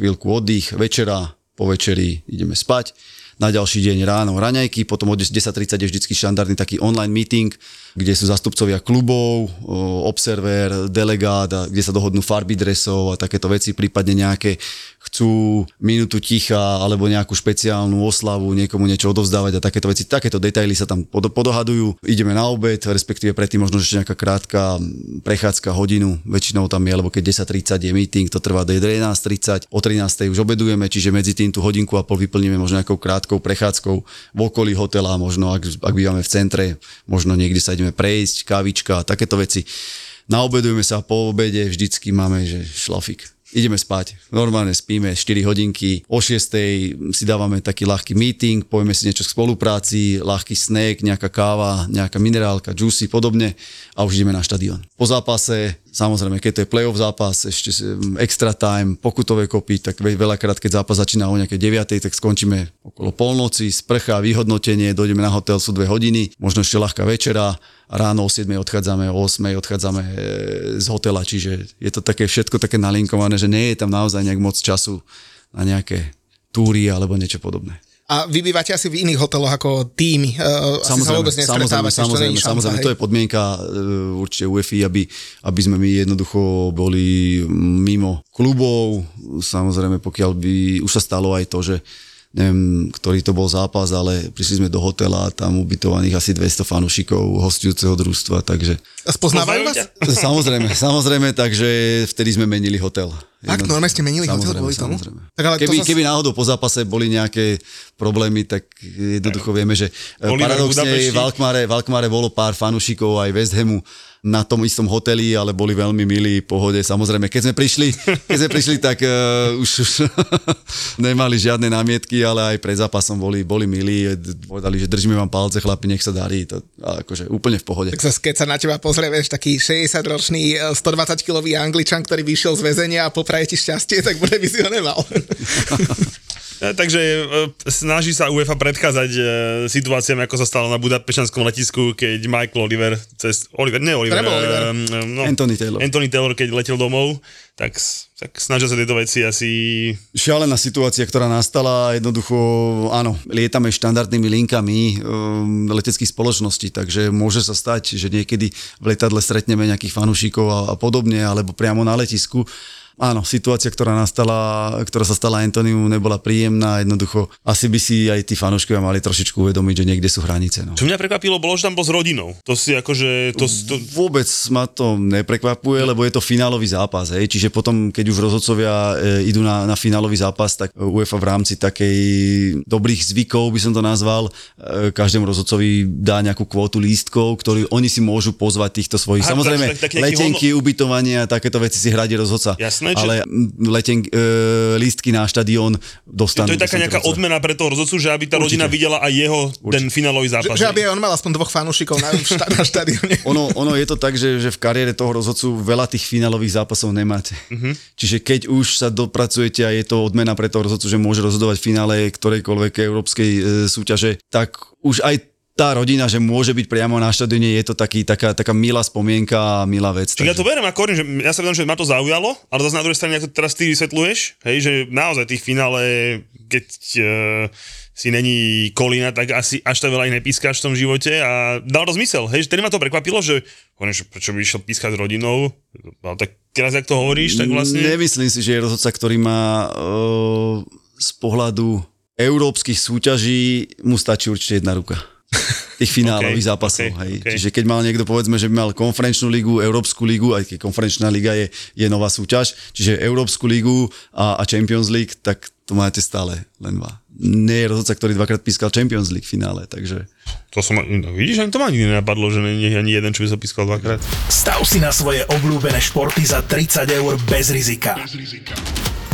chvíľku oddych, večera, po večeri ideme spať na ďalší deň ráno. Raňajky, potom od 10.30 je vždycky štandardný taký online meeting, kde sú zastupcovia klubov, observer, delegát, a kde sa dohodnú farby dresov a takéto veci, prípadne nejaké chcú minútu ticha alebo nejakú špeciálnu oslavu, niekomu niečo odovzdávať a takéto veci. Takéto detaily sa tam pod- podohadujú. Ideme na obed, respektíve predtým možno ešte nejaká krátka prechádzka hodinu, väčšinou tam je, lebo keď 10.30 je meeting, to trvá do 11.30, o 13.00 už obedujeme, čiže medzi tým tú hodinku a pol vyplníme možno nejakou krátkou prechádzkou v okolí hotela, možno ak, ak bývame v centre, možno niekde sa ideme prejsť, kávička a takéto veci. Naobedujeme sa po obede, vždycky máme, že šlafik. Ideme spať. Normálne spíme 4 hodinky. O 6 si dávame taký ľahký meeting, povieme si niečo k spolupráci, ľahký snack, nejaká káva, nejaká minerálka, juicy, podobne a už ideme na štadión. Po zápase, samozrejme, keď to je playoff zápas, ešte extra time, pokutové kopy, tak ve- veľakrát, keď zápas začína o nejakej 9, tak skončíme okolo polnoci, sprcha, vyhodnotenie, dojdeme na hotel, sú 2 hodiny, možno ešte ľahká večera, ráno o 7 odchádzame, o 8 odchádzame e, z hotela, čiže je to také všetko také nalinkované, že nie je tam naozaj nejak moc času na nejaké túry alebo niečo podobné. A vy bývate asi v iných hoteloch ako týmy. Uh, asi sa vôbec samozrejme, samozrejme, šanca, samozrejme, hej? to je podmienka uh, určite UEFI, aby, aby sme my jednoducho boli mimo klubov. Samozrejme, pokiaľ by už sa stalo aj to, že neviem, ktorý to bol zápas, ale prišli sme do hotela, tam ubytovaných asi 200 fanúšikov hostujúceho družstva, takže A Spoznávajú vás? Samozrejme, samozrejme, takže vtedy sme menili hotel. Fakt, Jedno- normálne ste menili hotel Samozrejme, kvôli tomu? samozrejme. Tak ale to keby, zas- keby náhodou po zápase boli nejaké problémy, tak jednoducho vieme, že eh, Oliver paradoxne v Alkmare, v Alkmare bolo pár fanúšikov aj West Hamu na tom istom hoteli, ale boli veľmi milí, pohode. Samozrejme, keď sme prišli, keď sme prišli tak uh, už, už nemali žiadne námietky, ale aj pred zápasom boli, boli milí. Povedali, že držíme vám palce, chlapi, nech sa darí. To, akože úplne v pohode. Tak sa, keď sa na teba pozrie, vieš, taký 60-ročný, e, 120-kilový angličan, ktorý vyšiel z väzenia a popraje ti šťastie, tak bude by si ho nemal. E, Takže e, snaží sa UEFA predchádzať e, situáciám, ako sa stalo na Budapešťanskom letisku, keď Michael Oliver, cez, Oliver, ne Oliver, Oliver. no, Anthony Taylor. Anthony Taylor, keď letel domov, tak, tak snažia sa tieto veci asi... Šialená situácia, ktorá nastala, jednoducho, áno, lietame štandardnými linkami um, leteckých spoločností, takže môže sa stať, že niekedy v letadle stretneme nejakých fanúšikov a, a podobne, alebo priamo na letisku. Áno, situácia, ktorá nastala, ktorá sa stala Antoniu, nebola príjemná, jednoducho asi by si aj tí fanúškovia mali trošičku uvedomiť, že niekde sú hranice. No. Čo mňa prekvapilo, bolo, že tam bol s rodinou. To si akože... To, to, Vôbec ma to neprekvapuje, lebo je to finálový zápas, hej. čiže potom, keď už rozhodcovia e, idú na, na finálový zápas, tak UEFA v rámci takej dobrých zvykov, by som to nazval, e, každému rozhodcovi dá nejakú kvótu lístkov, ktorú oni si môžu pozvať týchto svojich. Aha, Samozrejme, tak- tak- letenky, ubytovanie a takéto veci si hradí rozhodca. Jasné, že- ale leten, e, lístky na štadión dostanú. to je taká nejaká odmena pre toho rozhodcu, že aby tá rodina videla aj jeho ten finálový Že, zápas. že aby aj on mal aspoň dvoch fanúšikov na, šta, na štadióne. Ono, ono je to tak, že, že v kariére toho rozhodcu veľa tých finálových zápasov nemáte. Uh-huh. Čiže keď už sa dopracujete a je to odmena pre toho rozhodcu, že môže rozhodovať v finále ktorejkoľvek európskej e, súťaže, tak už aj tá rodina, že môže byť priamo na štadióne, je to taký, taká, taká milá spomienka a milá vec. Tak ja to beriem ako že ja sa vedom, že ma to zaujalo, ale zase na druhej strane, ako to teraz ty vysvetľuješ, hej, že naozaj tých finále, keď uh, si není kolina, tak asi až tak veľa ich nepískáš v tom živote a dal to zmysel, hej, že tedy ma to prekvapilo, že že prečo by išiel pískať s rodinou, ale tak teraz, jak to hovoríš, tak vlastne... Nemyslím si, že je rozhodca, ktorý má uh, z pohľadu európskych súťaží, mu stačí určite jedna ruka. Tých finálových OK, zápasov. OK, hej. OK. Čiže keď mal niekto, povedzme, že by mal konferenčnú ligu, Európsku ligu, aj keď konferenčná liga je, je nová súťaž, čiže Európsku ligu a, a Champions League, tak to máte stále len dva. Nie je rozhodca, ktorý dvakrát pískal Champions League v finále, takže... To som, no, vidíš, ani to ma nikdy nenapadlo, že nie je ani jeden, čo by sa pískal dvakrát. Stav si na svoje obľúbené športy za 30 eur bez rizika.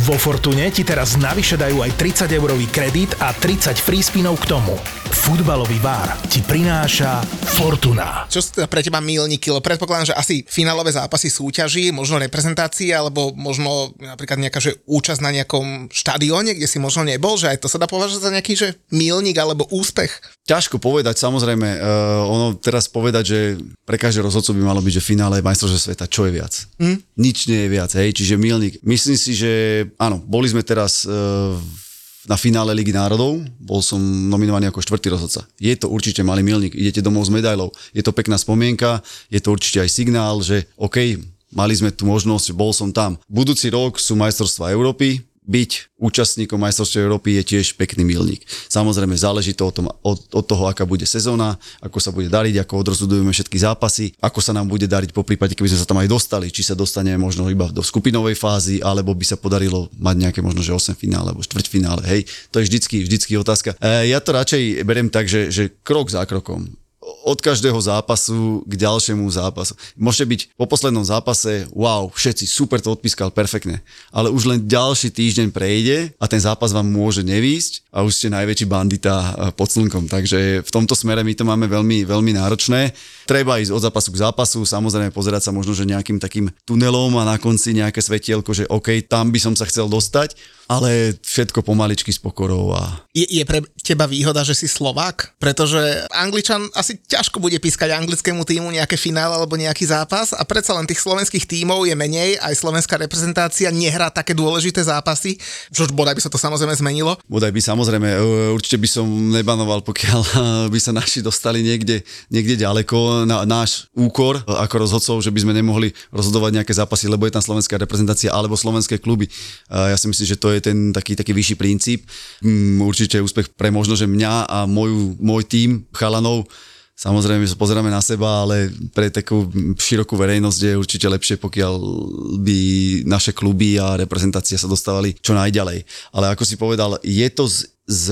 Vo Fortune ti teraz navyše dajú aj 30 eurový kredit a 30 free spinov k tomu. Futbalový bar ti prináša Fortuna. Čo sú teda pre teba milníky? Lebo predpokladám, že asi finálové zápasy súťaží, možno reprezentácie, alebo možno napríklad nejaká že účasť na nejakom štadióne, kde si možno nebol, že aj to sa dá považovať za nejaký že milník alebo úspech. Ťažko povedať, samozrejme, uh, ono teraz povedať, že pre každý rozhodcu by malo byť, že finále majstrovstve sveta, čo je viac? Mm. Nič nie je viac, hej, čiže milník. Myslím si, že áno, boli sme teraz uh, na finále Ligy národov, bol som nominovaný ako štvrtý rozhodca. Je to určite malý milník, idete domov s medailou, je to pekná spomienka, je to určite aj signál, že OK, mali sme tu možnosť, bol som tam. Budúci rok sú majstrovstvá Európy, byť účastníkom majstrovstiev Európy je tiež pekný milník. Samozrejme záleží to od, tom, od, od toho, aká bude sezóna, ako sa bude dariť, ako odrozhodujeme všetky zápasy, ako sa nám bude dariť po prípade, keby sme sa tam aj dostali, či sa dostaneme možno iba do skupinovej fázy, alebo by sa podarilo mať nejaké možno, že 8 finále alebo štvrťfinále. Hej, to je vždycky, vždycky otázka. E, ja to radšej berem tak, že, že krok za krokom od každého zápasu k ďalšiemu zápasu. Môžete byť po poslednom zápase, wow, všetci, super to odpískal, perfektne. Ale už len ďalší týždeň prejde a ten zápas vám môže nevísť a už ste najväčší bandita eh, pod slnkom. Takže v tomto smere my to máme veľmi, veľmi náročné. Treba ísť od zápasu k zápasu, samozrejme pozerať sa možno, že nejakým takým tunelom a na konci nejaké svetielko, že OK, tam by som sa chcel dostať, ale všetko pomaličky s pokorou a Je, je pre teba výhoda, že si Slovák? Pretože Angličan asi ťažko bude pískať anglickému týmu nejaké finále alebo nejaký zápas a predsa len tých slovenských tímov je menej, aj slovenská reprezentácia nehrá také dôležité zápasy, čo bodaj by sa to samozrejme zmenilo. Bodaj by samozrejme, e, určite by som nebanoval, pokiaľ by sa naši dostali niekde, niekde ďaleko na náš úkor e, ako rozhodcov, že by sme nemohli rozhodovať nejaké zápasy, lebo je tam slovenská reprezentácia alebo slovenské kluby. Ja si myslím, že to je ten taký, taký vyšší princíp. Mm, Určite úspech pre možno, že mňa a moju, môj tím chalanov Samozrejme, že pozeráme na seba, ale pre takú širokú verejnosť je určite lepšie, pokiaľ by naše kluby a reprezentácie sa dostávali čo najďalej. Ale ako si povedal, je to z, z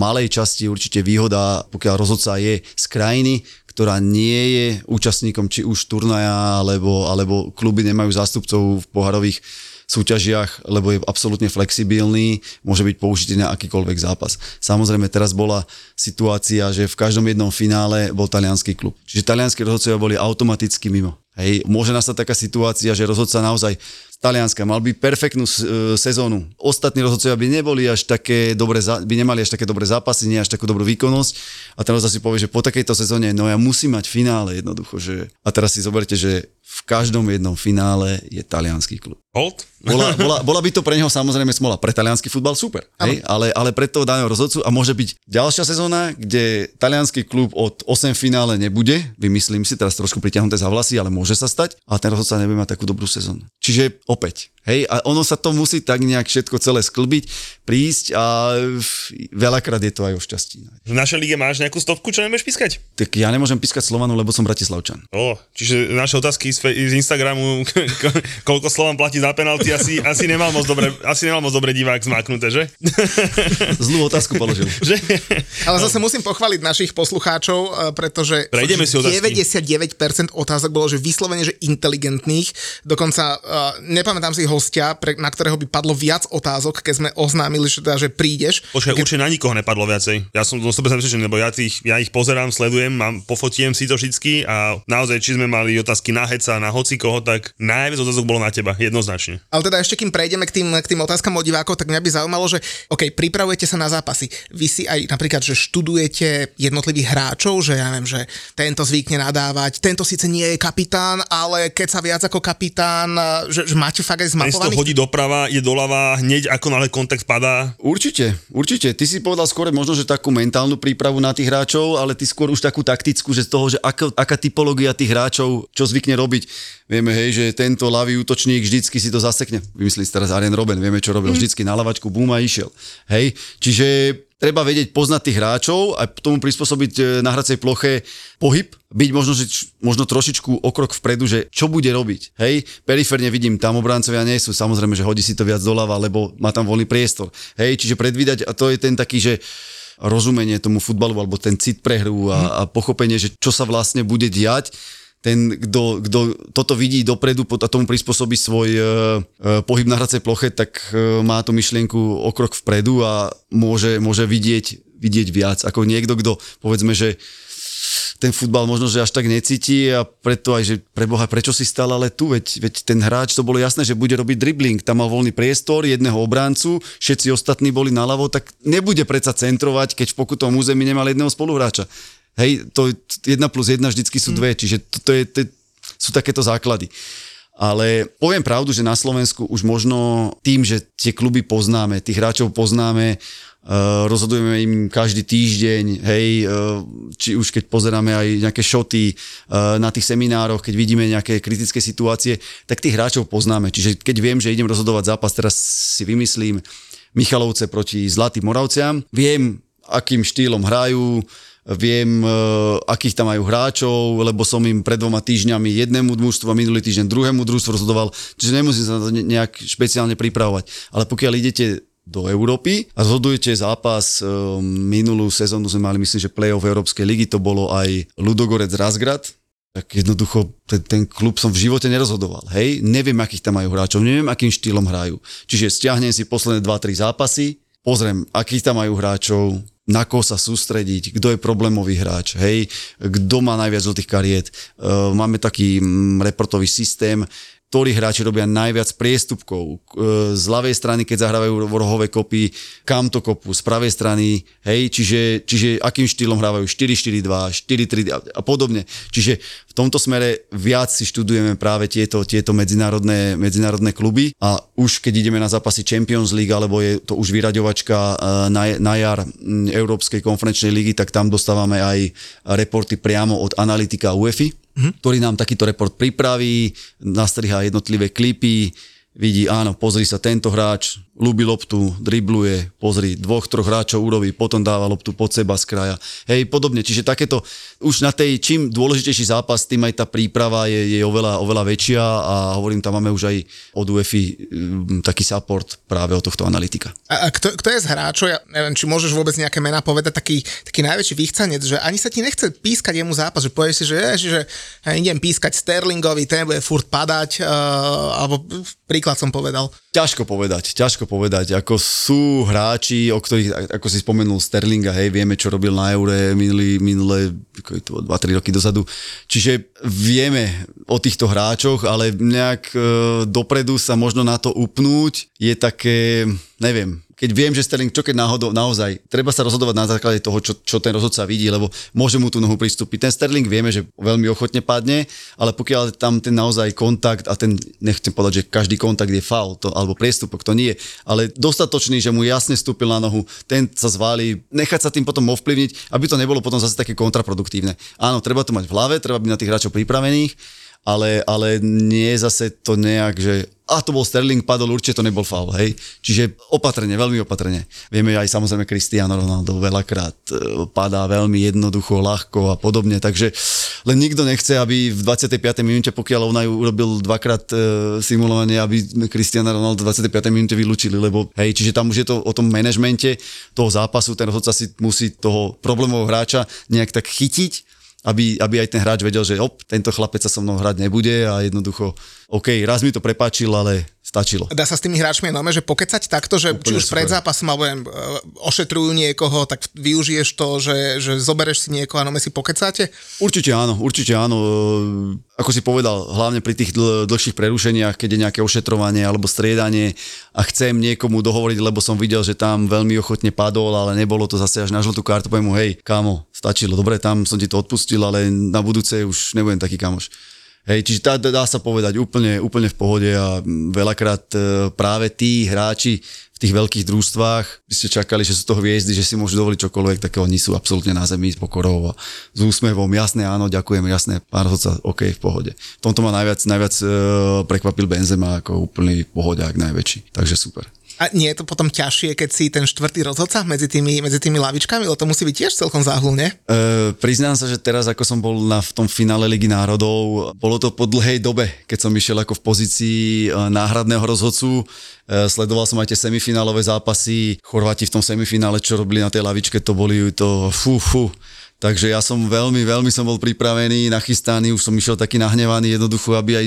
malej časti určite výhoda, pokiaľ rozhodca je z krajiny, ktorá nie je účastníkom či už turnaja, alebo, alebo kluby nemajú zástupcov v poharových súťažiach, lebo je absolútne flexibilný, môže byť použitý na akýkoľvek zápas. Samozrejme, teraz bola situácia, že v každom jednom finále bol talianský klub. Čiže talianskí rozhodcovia boli automaticky mimo. Hej, môže nastať taká situácia, že rozhodca naozaj Talianska, mal by perfektnú e, sezónu. Ostatní rozhodcovia by neboli až také dobre, za- by nemali až také dobré zápasy, nie až takú dobrú výkonnosť. A teraz si povie, že po takejto sezóne, no ja musím mať finále jednoducho. Že... A teraz si zoberte, že v každom jednom finále je talianský klub. Hold? Bola, bola, bola by to pre neho samozrejme smola. Pre talianský futbal super. Hej? Ale, ale pre toho daného rozhodcu a môže byť ďalšia sezóna, kde talianský klub od 8 finále nebude, vymyslím si, teraz trošku priťahnuté za vlasy, ale môže sa stať a ten rozhodca nebude mať takú dobrú sezónu. Čiže opäť, hej, a ono sa to musí tak nejak všetko celé sklbiť, prísť a veľakrát je to aj o šťastí. V našej lige máš nejakú stovku, čo nebudeš pískať? Tak ja nemôžem pískať Slovanu, lebo som Bratislavčan. O, čiže naše otázky z, Instagramu, ko- koľko Slovan platí za penalty, asi, asi, nemal moc dobre, asi nemal moc dobre divák zmáknuté, že? Zlú otázku položil. že? Ale zase musím pochváliť našich poslucháčov, eh, pretože Prejdeme si otázky. 99% otázok bolo, že vyslovene, že inteligentných. Dokonca uh, nepamätám si hostia, pre, na ktorého by padlo viac otázok, keď sme oznámili, že, teda, že prídeš. Počkaj, určite na nikoho nepadlo viacej. Ja som do 100% presvedčený, lebo ja, tých, ja ich pozerám, sledujem, mám, pofotiem si to vždycky a naozaj, či sme mali otázky na heca, na hoci koho, tak najviac otázok bolo na teba, jednoznačne. Ale teda ešte kým prejdeme k tým, k tým otázkam od divákov, tak mňa by zaujímalo, že OK, pripravujete sa na zápasy. Vy si aj napríklad, že študujete jednotlivých hráčov, že ja neviem, že tento zvykne nadávať, tento síce nie je kapitán, ale keď sa viac ako kapitán, že, že máte fakt aj Ten zmapovaných hodí doprava, ide doľava, hneď ako náhle kontext padá. Určite, určite. Ty si povedal skôr možno, že takú mentálnu prípravu na tých hráčov, ale ty skôr už takú taktickú, že z toho, že ako, aká typológia tých hráčov, čo zvykne robiť. Vieme, hej, že tento ľavý útočník vždycky si to zasekne. Vymyslím si teraz Arjen Robben, vieme, čo robil. Vždycky na lavačku, bum a išiel. Hej, čiže treba vedieť poznať tých hráčov a tomu prispôsobiť e, na hracej ploche pohyb, byť možno, že, možno trošičku okrok vpredu, že čo bude robiť. Hej, periférne vidím, tam obrancovia nie sú, samozrejme, že hodí si to viac doľava, lebo má tam voľný priestor. Hej, čiže predvídať, a to je ten taký, že rozumenie tomu futbalu, alebo ten cit pre hru a, a pochopenie, že čo sa vlastne bude diať, ten, kto, kto toto vidí dopredu a tomu prispôsobí svoj e, e, pohyb na hracej ploche, tak e, má tú myšlienku o krok vpredu a môže, môže vidieť, vidieť viac. Ako niekto, kto povedzme, že ten futbal možno, že až tak necíti a preto aj, že preboha, prečo si stal ale tu, veď, veď ten hráč, to bolo jasné, že bude robiť dribbling, tam mal voľný priestor, jedného obráncu, všetci ostatní boli naľavo, tak nebude predsa centrovať, keď v pokutovom území nemal jedného spoluhráča. Hej, to 1 plus 1 vždycky sú dve, čiže to, to je, to, sú takéto základy. Ale poviem pravdu, že na Slovensku už možno tým, že tie kluby poznáme, tých hráčov poznáme, Uh, rozhodujeme im každý týždeň, hej, uh, či už keď pozeráme aj nejaké šoty uh, na tých seminároch, keď vidíme nejaké kritické situácie, tak tých hráčov poznáme. Čiže keď viem, že idem rozhodovať zápas, teraz si vymyslím Michalovce proti Zlatým Moravciam, viem, akým štýlom hrajú, viem, akých tam majú hráčov, lebo som im pred dvoma týždňami jednému družstvu a minulý týždeň druhému družstvu rozhodoval, čiže nemusím sa na to nejak špeciálne pripravovať. Ale pokiaľ idete do Európy a rozhodujete zápas. e, Minulú sezónu sme mali, myslím, že play-off Európskej ligy, to bolo aj Ludogorec Razgrad, tak jednoducho ten, ten klub som v živote nerozhodoval. Hej, neviem, akých tam majú hráčov, neviem, akým štýlom hrajú. Čiže stiahnem si posledné 2-3 zápasy, pozriem, akých tam majú hráčov, na koho sa sústrediť, kto je problémový hráč, hej, kto má najviac žltých kariet. Uh, máme taký mm, reportový systém, ktorí hráči robia najviac priestupkov. E, Z ľavej strany, keď zahrávajú rohové kopy, kam to kopu, z pravej strany, hej, čiže, čiže akým štýlom hrávajú 4-4-2, 4-3 a, podobne. Čiže v tomto smere viac si študujeme práve tieto, tieto medzinárodné, medzinárodné kluby a už keď ideme na zápasy Champions League, alebo je to už vyraďovačka e, na, na jar m, Európskej konferenčnej ligy, tak tam dostávame aj reporty priamo od analytika UEFI, mm-hmm. ktorý nám takýto report pripraví, nastriha jednotlivé klipy, vidí, áno, pozri sa, tento hráč ľúbi loptu, dribluje, pozri, dvoch, troch hráčov urobí, potom dáva loptu pod seba z kraja. Hej, podobne. Čiže takéto, už na tej, čím dôležitejší zápas, tým aj tá príprava je, je oveľa, oveľa väčšia a hovorím, tam máme už aj od UEFI um, taký support práve od tohto analytika. A, a kto, kto je z hráčov, ja neviem, či môžeš vôbec nejaké mená povedať, taký, taký najväčší vychcanec, že ani sa ti nechce pískať jemu zápas, že povieš si, že, ježi, že ja idem pískať Sterlingovi, ten bude furt padať, uh, alebo príklad som povedal. Ťažko povedať, ťažko povedať. Ako sú hráči, o ktorých, ako si spomenul Sterlinga, hej, vieme, čo robil na Eure minulý, minulé 2-3 roky dozadu. Čiže vieme o týchto hráčoch, ale nejak e, dopredu sa možno na to upnúť je také, neviem, keď viem, že Sterling, čo keď náhodou, naozaj, treba sa rozhodovať na základe toho, čo, čo ten rozhodca vidí, lebo môže mu tú nohu pristúpiť. Ten Sterling vieme, že veľmi ochotne padne, ale pokiaľ tam ten naozaj kontakt a ten, nechcem povedať, že každý kontakt je faul, to, alebo priestupok, to nie, ale dostatočný, že mu jasne stúpil na nohu, ten sa zváli, nechať sa tým potom ovplyvniť, aby to nebolo potom zase také kontraproduktívne. Áno, treba to mať v hlave, treba byť na tých hráčov pripravených, ale, ale nie zase to nejak, že a to bol Sterling, padol, určite to nebol faul, hej. Čiže opatrne, veľmi opatrne. Vieme aj samozrejme Cristiano Ronaldo veľakrát e, padá veľmi jednoducho, ľahko a podobne, takže len nikto nechce, aby v 25. minúte, pokiaľ on aj urobil dvakrát e, simulovanie, aby Cristiano Ronaldo v 25. minúte vylúčili, lebo hej, čiže tam už je to o tom manažmente toho zápasu, ten rozhodca si musí toho problémového hráča nejak tak chytiť aby, aby aj ten hráč vedel, že op, tento chlapec sa so mnou hrať nebude a jednoducho, OK, raz mi to prepáčil, ale stačilo. Dá sa s tými hráčmi nome, že pokecať takto, že Úplne či už super. pred zápasom alebo viem, e, ošetrujú niekoho, tak využiješ to, že, že zobereš si niekoho a nome si pokecáte? Určite áno, určite áno. E, ako si povedal, hlavne pri tých dl- dlhších prerušeniach, keď je nejaké ošetrovanie alebo striedanie a chcem niekomu dohovoriť, lebo som videl, že tam veľmi ochotne padol, ale nebolo to zase až na žltú kartu, poviem mu, hej, kámo, stačilo, dobre, tam som ti to odpustil, ale na budúce už nebudem taký kamoš. Hej, čiže dá, dá sa povedať úplne, úplne v pohode a veľakrát e, práve tí hráči v tých veľkých družstvách, by ste čakali, že sú to hviezdy, že si môžu dovoliť čokoľvek, také oni sú absolútne na zemi s pokorou a s úsmevom, jasné, áno, ďakujem, jasné, pán rozhodca, OK, v pohode. V tomto ma najviac, najviac e, prekvapil Benzema ako úplný pohodiak najväčší, takže super. A nie je to potom ťažšie, keď si ten štvrtý rozhodca medzi tými, medzi tými lavičkami, lebo to musí byť tiež celkom záhulne. E, priznám sa, že teraz, ako som bol na, v tom finále Ligy národov, bolo to po dlhej dobe, keď som išiel ako v pozícii e, náhradného rozhodcu. E, sledoval som aj tie semifinálové zápasy. Chorváti v tom semifinále, čo robili na tej lavičke, to boli to fú, fú Takže ja som veľmi, veľmi som bol pripravený, nachystaný, už som išiel taký nahnevaný jednoducho, aby aj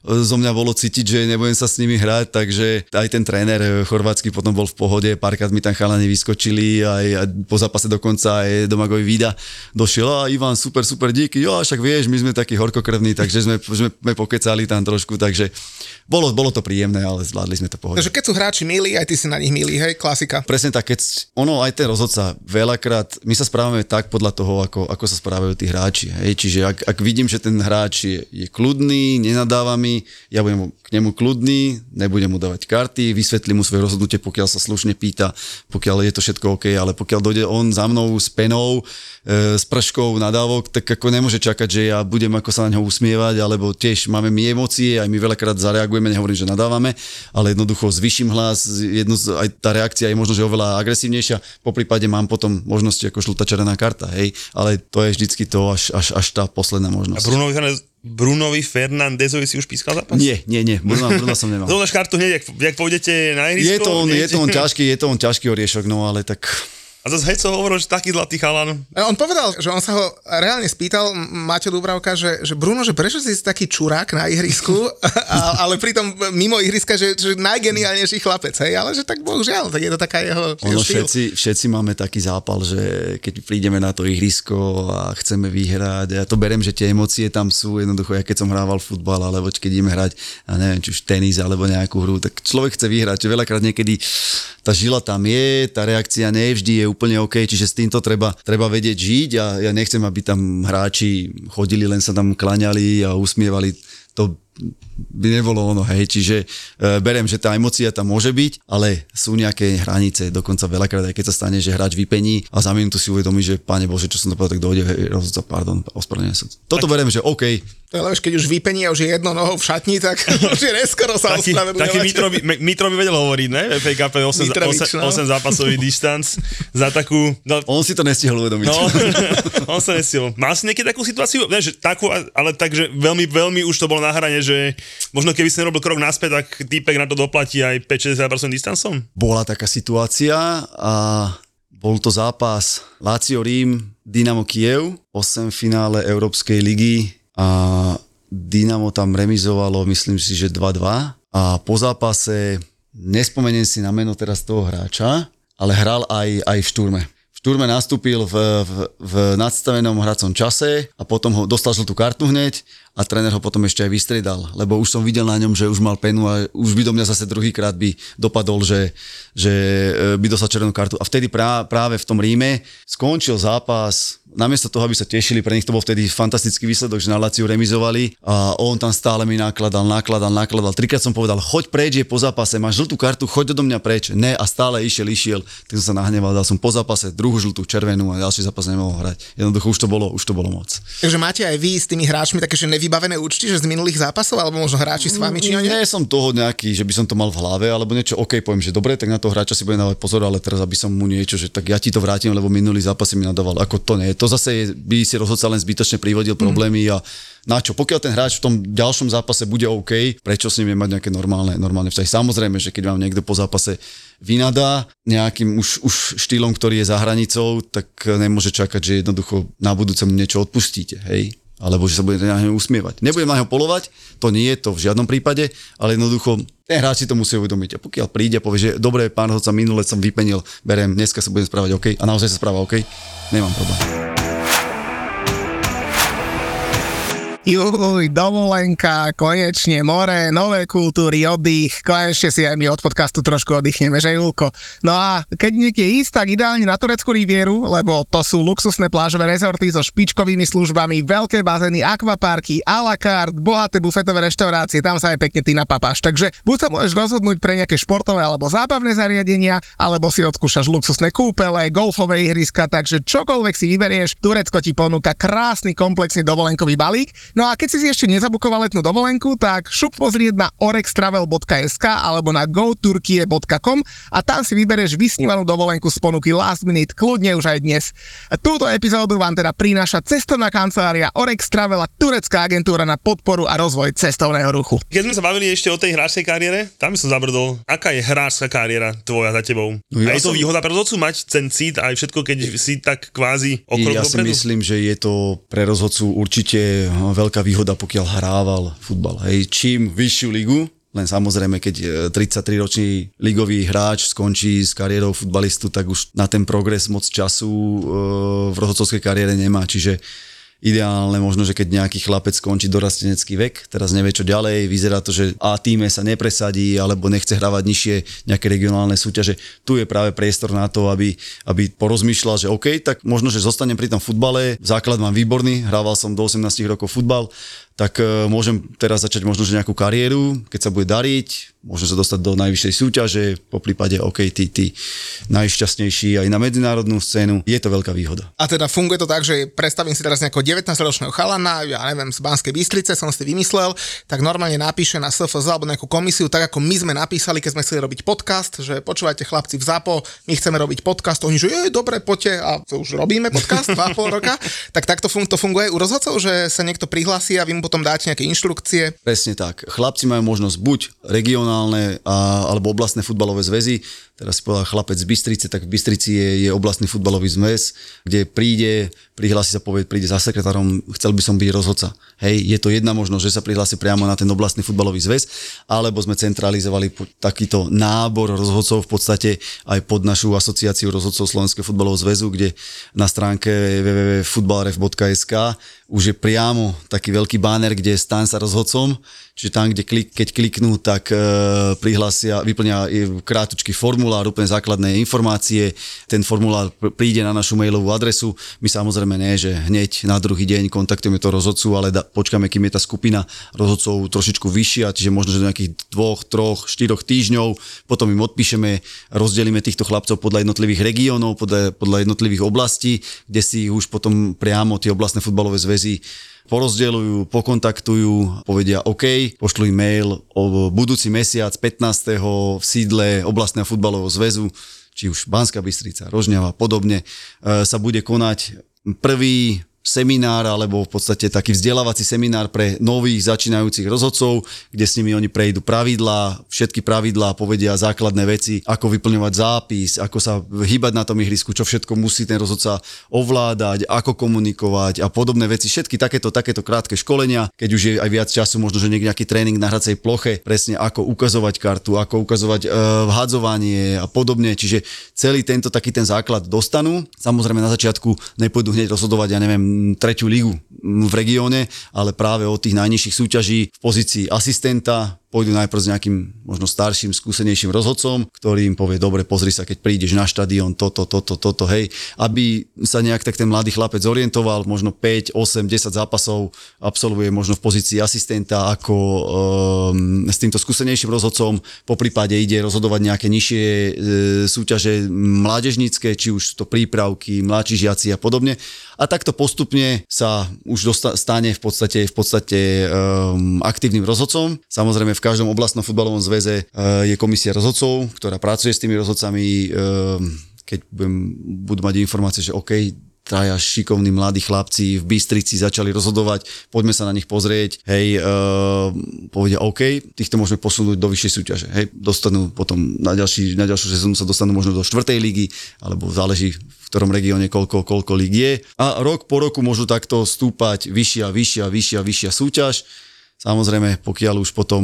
zo mňa bolo cítiť, že nebudem sa s nimi hrať, takže aj ten tréner chorvátsky potom bol v pohode, párkrát mi tam chalani vyskočili, aj, aj po zápase dokonca aj Domagovi Vida došiel, a Ivan, super, super, díky, jo, však vieš, my sme takí horkokrvní, takže sme, sme, sme pokecali tam trošku, takže bolo, bolo to príjemné, ale zvládli sme to pohode. Takže keď sú hráči milí, aj ty si na nich milý, hej, klasika. Presne tak, keď ono aj ten rozhodca veľakrát, my sa správame tak podľa toho, ako, ako sa správajú tí hráči. Hej, čiže ak, ak vidím, že ten hráč je, je kľudný, nenadáva mi, ja budem k nemu kľudný, nebudem mu dávať karty, vysvetlím mu svoje rozhodnutie, pokiaľ sa slušne pýta, pokiaľ je to všetko OK, ale pokiaľ dojde on za mnou s penou, e, s prškou nadávok, tak ako nemôže čakať, že ja budem ako sa na ňo usmievať, alebo tiež máme my emócie, aj my veľakrát zareagujeme, nehovorím, že nadávame, ale jednoducho zvyším hlas, jedno, aj tá reakcia je možno, že oveľa agresívnejšia, po prípade mám potom možnosti ako žltá červená karta, hej, ale to je vždycky to až, až, až tá posledná možnosť. A Bruno Brunovi Fernandezovi si už pískal zápas? Nie, nie, nie, Bruno, Bruno som nemal. Zodáš kartu hneď, jak, jak pôjdete na ihrisko? Je to on, je to on ťažký, je to on ťažký oriešok, no ale tak a zase Heco hovoril, že taký zlatý chalan. On povedal, že on sa ho reálne spýtal, Maťo Dubravka, že, že Bruno, že prečo si taký čurák na ihrisku, a, ale pritom mimo ihriska, že, že najgeniálnejší chlapec, hej, ale že tak bohužiaľ, tak je to taká jeho, ono, všetci, všetci máme taký zápal, že keď prídeme na to ihrisko a chceme vyhrať, ja to berem, že tie emócie tam sú, jednoducho, ja keď som hrával futbal, alebo keď ideme hrať, ja neviem, či už tenis alebo nejakú hru, tak človek chce vyhrať, že veľakrát niekedy tá žila tam je, tá reakcia nevždy je úplne OK, čiže s týmto treba, treba vedieť žiť a ja nechcem, aby tam hráči chodili, len sa tam klaňali a usmievali. To by nebolo ono, hej, čiže e, berem, že tá emocia tam môže byť, ale sú nejaké hranice, dokonca veľakrát aj keď sa stane, že hráč vypení a za minútu si uvedomí, že pane Bože, čo som to povedal, tak dojde, hej, rozhodca, pardon, ospravedlňujem sa. Toto tak. berem, že OK, ale keď už vypení a už je jedno nohou v šatni, tak už je neskoro sa taký, taký Mitro, by, Mitro by vedel hovoriť, ne? FA Cup 8, 8, 8 zápasový distanc za takú... No, on si to nestihol uvedomiť. No, on sa nestihol. Mal si niekedy takú situáciu? Ne, že takú, ale tak, že veľmi, veľmi už to bolo na hrane, že možno keby si nerobil krok naspäť, tak týpek na to doplatí aj 5-60% distancom? Bola taká situácia a bol to zápas Lazio Rím, Dynamo Kiev, 8 finále Európskej ligy a Dynamo tam remizovalo, myslím si, že 2-2 a po zápase, nespomeniem si na meno teraz toho hráča, ale hral aj, aj v štúrme. V štúrme nastúpil v, v, v nadstavenom hracom čase a potom ho dostal žltú kartu hneď a tréner ho potom ešte aj vystriedal, lebo už som videl na ňom, že už mal penu a už by do mňa zase druhýkrát by dopadol, že, že e, by dostal červenú kartu. A vtedy prá, práve v tom Ríme skončil zápas, namiesto toho, aby sa tešili, pre nich to bol vtedy fantastický výsledok, že na Laciu remizovali a on tam stále mi nakladal, nakladal, nakladal. Trikrát som povedal, choď preč, je po zápase, máš žltú kartu, choď do mňa preč. Ne a stále išiel, išiel. Tak som sa nahneval, dal som po zápase druhú žltú, červenú a ďalší zápas nemohol hrať. Jednoducho už to bolo, už to bolo moc. Takže máte aj vy s tými hráčmi také, že nevybavené účty, že z minulých zápasov, alebo možno hráči s vami, či oni? Nie som toho nejaký, že by som to mal v hlave, alebo niečo, OK, poviem, že dobre, tak na to hráča si budem dávať pozor, ale teraz aby som mu niečo, že tak ja ti to vrátim, lebo minulý zápas si mi nadával. Ako to nie. To zase je, by si rozhodca len zbytočne privodil Mhm. problémy a na čo? Pokiaľ ten hráč v tom ďalšom zápase bude OK, prečo s ním nemať nejaké normálne, normálne vzťahy? Samozrejme, že keď vám niekto po zápase vynadá nejakým už, už štýlom, ktorý je za hranicou, tak nemôže čakať, že jednoducho na budúce mu niečo odpustíte, hej? Alebo že sa budete na neho usmievať. Nebudem na neho polovať, to nie je to v žiadnom prípade, ale jednoducho ten hráč si to musí uvedomiť. A pokiaľ príde a povie, že dobre, pán hodca, minule som vypenil, berem, dneska sa budem správať OK a naozaj sa správa OK, nemám problém. Juj, dovolenka, konečne more, nové kultúry, oddych, konečne si aj my od podcastu trošku oddychneme, že Julko? No a keď niekde ísť, tak ideálne na tureckú rivieru, lebo to sú luxusné plážové rezorty so špičkovými službami, veľké bazény, akvaparky, a la carte, bohaté bufetové reštaurácie, tam sa aj pekne ty napapáš. Takže buď sa môžeš rozhodnúť pre nejaké športové alebo zábavné zariadenia, alebo si odskúšaš luxusné kúpele, golfové ihriska, takže čokoľvek si vyberieš, Turecko ti ponúka krásny komplexný dovolenkový balík. No a keď si si ešte nezabukoval letnú dovolenku, tak šup pozrieť na orextravel.sk alebo na goturkie.com a tam si vybereš vysnívanú dovolenku z ponuky Last Minute, kľudne už aj dnes. Túto epizódu vám teda prináša cestovná kancelária Orex Travel a turecká agentúra na podporu a rozvoj cestovného ruchu. Keď sme sa bavili ešte o tej hráčskej kariére, tam som zabrdol. Aká je hráčska kariéra tvoja za tebou? No ja a je to som- výhoda pre rozhodcu mať ten cít aj všetko, keď si tak kvázi o krok ja si dopredu? myslím, že je to pre rozhodcu určite veľká výhoda, pokiaľ hrával futbal. Hej, čím vyššiu ligu, len samozrejme, keď e, 33-ročný ligový hráč skončí s kariérou futbalistu, tak už na ten progres moc času e, v rozhodcovskej kariére nemá. Čiže ideálne možno, že keď nejaký chlapec skončí dorastenecký vek, teraz nevie čo ďalej, vyzerá to, že A týme sa nepresadí alebo nechce hrávať nižšie nejaké regionálne súťaže. Tu je práve priestor na to, aby, aby porozmýšľal, že OK, tak možno, že zostanem pri tom futbale, základ mám výborný, hrával som do 18 rokov futbal, tak e, môžem teraz začať možno, že nejakú kariéru, keď sa bude dariť, môžem sa dostať do najvyššej súťaže, po prípade OK, ty, ty najšťastnejší aj na medzinárodnú scénu, je to veľká výhoda. A teda funguje to tak, že predstavím si teraz nejakého 19-ročného chalana, ja neviem, z Banskej Bystrice som si vymyslel, tak normálne napíše na SFZ alebo nejakú komisiu, tak ako my sme napísali, keď sme chceli robiť podcast, že počúvajte chlapci v ZAPO, my chceme robiť podcast, oni že je, dobre, poďte a to už robíme podcast dva a pol roka, tak takto fun- to funguje u rozhodcov, že sa niekto prihlási a vy mu potom dáte nejaké inštrukcie. Presne tak. Chlapci majú možnosť buď regionálne a, alebo oblastné futbalové zväzy, teraz si povedal chlapec z Bystrice, tak v Bystrici je, je oblastný futbalový zväz, kde príde, prihlási sa povie, príde za sekretárom, chcel by som byť rozhodca. Hej, je to jedna možnosť, že sa prihlási priamo na ten oblastný futbalový zväz, alebo sme centralizovali takýto nábor rozhodcov v podstate aj pod našu asociáciu rozhodcov Slovenského futbalového zväzu, kde na stránke www.futbalref.sk už je priamo taký veľký banner, kde stan sa rozhodcom, čiže tam, kde klik, keď kliknú, tak e, prihlásia, vyplňa krátučký formulár, úplne základné informácie, ten formulár pr- príde na našu mailovú adresu, my samozrejme nie, že hneď na druhý deň kontaktujeme to rozhodcu, ale da, počkáme, kým je tá skupina rozhodcov trošičku vyššia, čiže možno, že do nejakých dvoch, troch, štyroch týždňov, potom im odpíšeme, rozdelíme týchto chlapcov podľa jednotlivých regiónov, podľa, podľa jednotlivých oblastí, kde si už potom priamo tie oblastné futbalové zväzy porozdeľujú, pokontaktujú, povedia OK, pošlu im mail o budúci mesiac 15. v sídle oblastného futbalového zväzu, či už Banská Bystrica, Rožňava a podobne, e, sa bude konať prvý seminár alebo v podstate taký vzdelávací seminár pre nových začínajúcich rozhodcov, kde s nimi oni prejdú pravidlá, všetky pravidlá, povedia základné veci, ako vyplňovať zápis, ako sa hýbať na tom ihrisku, čo všetko musí ten rozhodca ovládať, ako komunikovať a podobné veci. Všetky takéto, takéto krátke školenia, keď už je aj viac času, možno, že nejaký tréning na hracej ploche, presne ako ukazovať kartu, ako ukazovať e, vhadzovanie a podobne. Čiže celý tento taký ten základ dostanú. Samozrejme na začiatku nepôjdu hneď rozhodovať, ja neviem, tretiu ligu v regióne, ale práve od tých najnižších súťaží v pozícii asistenta, pôjdu najprv s nejakým možno starším, skúsenejším rozhodcom, ktorý im povie, dobre, pozri sa, keď prídeš na štadión, toto, toto, toto, hej, aby sa nejak tak ten mladý chlapec orientoval, možno 5, 8, 10 zápasov absolvuje možno v pozícii asistenta ako um, s týmto skúsenejším rozhodcom, po prípade ide rozhodovať nejaké nižšie e, súťaže mládežnícke, či už to prípravky, mladší žiaci a podobne. A takto postupne sa už dosta- stane v podstate, v podstate um, aktívnym rozhodcom. Samozrejme v každom oblastnom futbalovom zväze uh, je komisia rozhodcov, ktorá pracuje s tými rozhodcami. Uh, keď budem, budú mať informácie, že OK, traja šikovní mladí chlapci v Bystrici začali rozhodovať, poďme sa na nich pozrieť, hej, uh, povedia OK, týchto môžeme posunúť do vyššej súťaže, hej, dostanú potom na, ďalší, na ďalšiu sezónu sa dostanú možno do štvrtej ligy, alebo záleží v ktorom regióne koľko, koľko líg je. A rok po roku môžu takto stúpať vyššia, vyššia, vyššia, vyššia súťaž. Samozrejme, pokiaľ už potom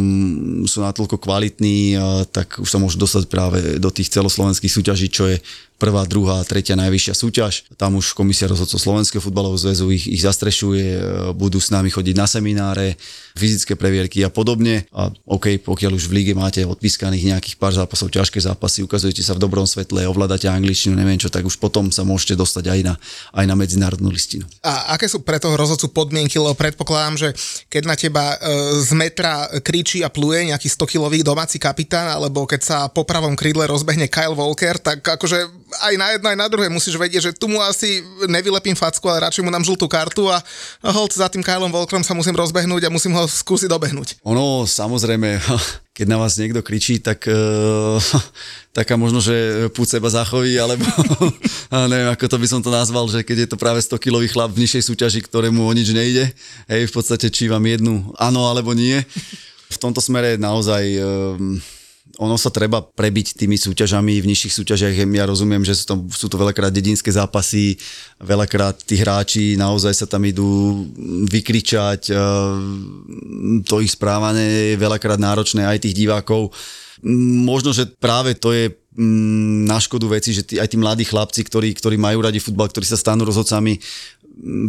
sú natoľko kvalitní, tak už sa môžu dostať práve do tých celoslovenských súťaží, čo je prvá, druhá, tretia najvyššia súťaž. Tam už komisia rozhodcov Slovenského futbalového zväzu ich, ich zastrešuje, e, budú s nami chodiť na semináre, fyzické previerky a podobne. A OK, pokiaľ už v lige máte odpískaných nejakých pár zápasov, ťažké zápasy, ukazujete sa v dobrom svetle, ovládate angličtinu, neviem čo, tak už potom sa môžete dostať aj na, aj na medzinárodnú listinu. A aké sú pre toho rozhodcu podmienky, lebo predpokladám, že keď na teba e, z metra kričí a pluje nejaký 100-kilový domáci kapitán, alebo keď sa po pravom krídle rozbehne Kyle Walker, tak akože aj na jedno, aj na druhé musíš vedieť, že tu mu asi nevylepím facku, ale radšej mu dám žltú kartu a hold za tým Kylom Volkrom sa musím rozbehnúť a musím ho skúsiť dobehnúť. Ono, samozrejme, keď na vás niekto kričí, tak uh, taká možno, že púd seba zachoví, alebo neviem, ako to by som to nazval, že keď je to práve 100 kilový chlap v nižšej súťaži, ktorému o nič nejde, hej, v podstate či vám jednu áno alebo nie. V tomto smere naozaj um, ono sa treba prebiť tými súťažami v nižších súťažiach. Ja rozumiem, že sú to, sú to veľakrát dedinské zápasy, veľakrát tí hráči naozaj sa tam idú vykričať, to ich správanie je veľakrát náročné aj tých divákov. Možno, že práve to je mm, na škodu veci, že tí, aj tí mladí chlapci, ktorí, ktorí majú radi futbal, ktorí sa stanú rozhodcami,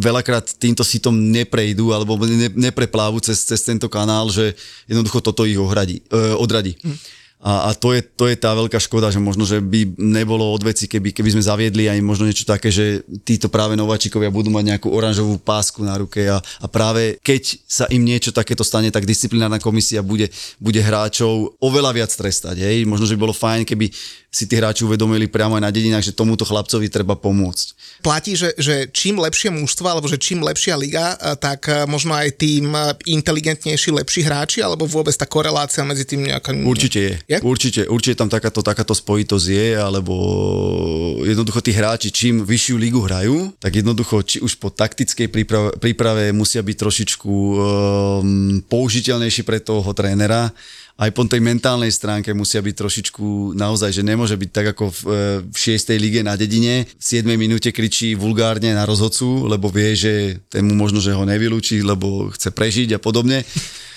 veľakrát týmto sitom neprejdú alebo ne, nepreplávu cez, cez tento kanál, že jednoducho toto ich ohradí, e, odradí. Mm. A, a to, je, to je tá veľká škoda, že možno, že by nebolo od veci, keby, keby sme zaviedli aj možno niečo také, že títo práve nováčikovia budú mať nejakú oranžovú pásku na ruke a, a práve keď sa im niečo takéto stane, tak disciplinárna komisia bude, bude hráčov oveľa viac trestať. Hej? Možno, že by bolo fajn, keby si tí hráči uvedomili priamo aj na dedinách, že tomuto chlapcovi treba pomôcť. Platí, že, že čím lepšie mužstvo, alebo že čím lepšia liga, eh, tak eh, možno aj tým eh, inteligentnejší, lepší hráči, alebo vôbec tá korelácia medzi tým nejaká... Určite je. Je? Určite, určite tam takáto, takáto spojitosť je, alebo jednoducho tí hráči, čím vyššiu ligu hrajú, tak jednoducho, či už po taktickej príprave, príprave musia byť trošičku um, použiteľnejší pre toho trénera, aj po tej mentálnej stránke musia byť trošičku naozaj, že nemôže byť tak ako v, e, v 6. lige na dedine, v 7. minúte kričí vulgárne na rozhodcu, lebo vie, že tému možno, že ho nevylúči, lebo chce prežiť a podobne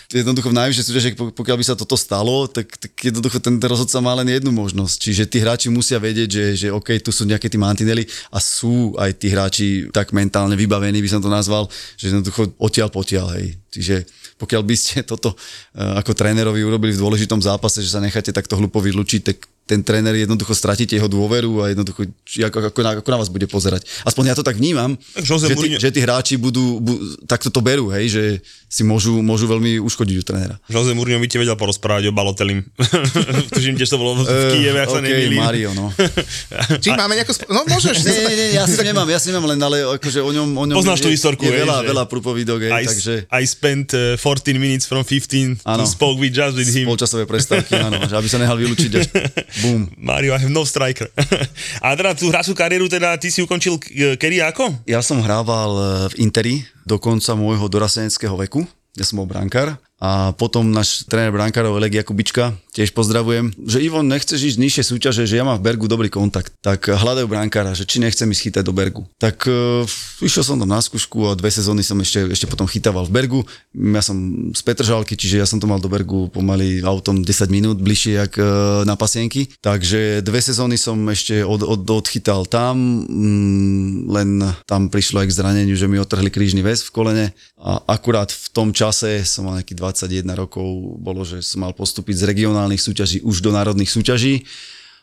jednoducho v najvyššej súťaži, pokiaľ by sa toto stalo, tak, tak jednoducho ten rozhodca má len jednu možnosť. Čiže tí hráči musia vedieť, že, že OK, tu sú nejaké tí mantinely a sú aj tí hráči tak mentálne vybavení, by som to nazval, že jednoducho odtiaľ potiaľ, hej. Čiže pokiaľ by ste toto uh, ako trénerovi urobili v dôležitom zápase, že sa necháte takto hlupo vylúčiť, tak ten tréner jednoducho stratíte jeho dôveru a jednoducho ako, ako, na, ako na vás bude pozerať. Aspoň ja to tak vnímam, že tí, že tí hráči budú, budú, takto to berú, hej, že si môžu, môžu veľmi uškodiť u trénera. Jose Mourinho by ti vedel porozprávať o Balotelim. Tužím tiež to bolo v Kieve, ak sa okay, nemýlim. Mario, no. Či máme nejakú... Sp- no môžeš. Nie, nie, nie, ja si nemám, ja si nemám len, ale akože o ňom... O ňom Poznáš tú historku, je, je veľa, veľa prúpovidok, I, takže... I spent uh, 14 minutes from 15 ano, to spoke with just with him. Polčasové prestávky, áno, že aby sa nehal vylúčiť až Boom. Mario, I have no striker. a teda tú hráčskú kariéru, teda ty si ukončil k- kedy ako? Ja som hrával e, v Interi do konca môjho dorasteneckého veku. Ja som bol brankár a potom náš tréner brankárov Oleg Jakubička, tiež pozdravujem, že Ivon, nechceš ísť nižšie súťaže, že ja mám v Bergu dobrý kontakt, tak hľadajú brankára, že či nechcem ísť chytať do Bergu. Tak uh, išiel som tam na skúšku a dve sezóny som ešte, ešte potom chytával v Bergu. Ja som z Petržalky, čiže ja som to mal do Bergu pomaly autom 10 minút bližšie jak uh, na pasienky. Takže dve sezóny som ešte od, od, odchytal tam, mm, len tam prišlo aj k zraneniu, že mi otrhli krížny väz v kolene a akurát v tom čase som mal nejaký 21 rokov, bolo, že som mal postúpiť z regionálnych súťaží už do národných súťaží.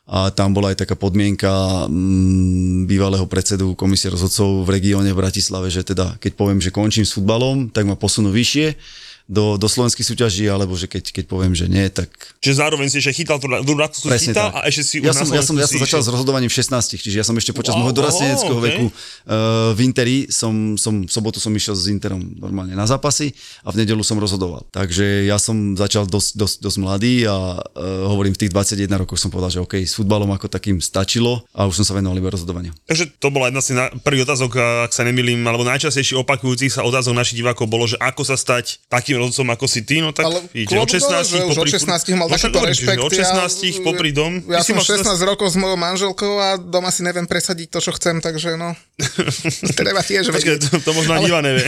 A tam bola aj taká podmienka mm, bývalého predsedu komisie rozhodcov v regióne v Bratislave, že teda keď poviem, že končím s futbalom, tak ma posunú vyššie do, do slovenských súťaží, alebo že keď, keď poviem, že nie, tak... Čiže zároveň si ešte chytal tú chytal tak. a ešte si ja som, ja som, ja som začal s išiel. rozhodovaním v 16, čiže ja som ešte počas Wow, môjho dorasteneckého okay. veku uh, v Interi som, som, v sobotu som išiel s Interom normálne na zápasy a v nedelu som rozhodoval. Takže ja som začal dosť, dosť, dosť mladý a uh, hovorím, v tých 21 rokoch som povedal, že OK, s futbalom ako takým stačilo a už som sa venoval iba rozhodovaniu. Takže to bola jedna z na- prvých otázok, ak sa nemýlim, alebo najčastejšie opakujúcich sa otázok našich divákov bolo, že ako sa stať takým rozhodcom ako si ty, no tak Ale ide od 16 dole, už od popri- 16 mal no, takýto rešpekt. Od 16 popri dom. Ja som mal 16 rokov s mojou manželkou a doma si neviem presadiť to, čo chcem, takže no. Treba tiež vedieť. to, to možno ani Ivan nevie.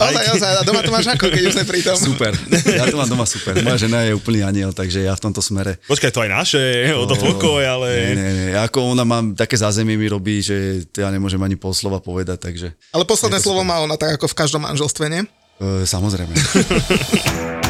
Ozaj, ozaj, a doma to máš ako, keď už sme pri tom. Super, ja to mám doma super. Moja žena je úplný aniel, takže ja v tomto smere Počkaj, to aj naše, o to pokoj, ale... Nie, nie, nie. Ako ona má také zázemie mi robí, že ja nemôžem ani pol slova povedať, takže Ale posledné slovo má ona tak ako v každom manželstve, nie? E, samozrejme.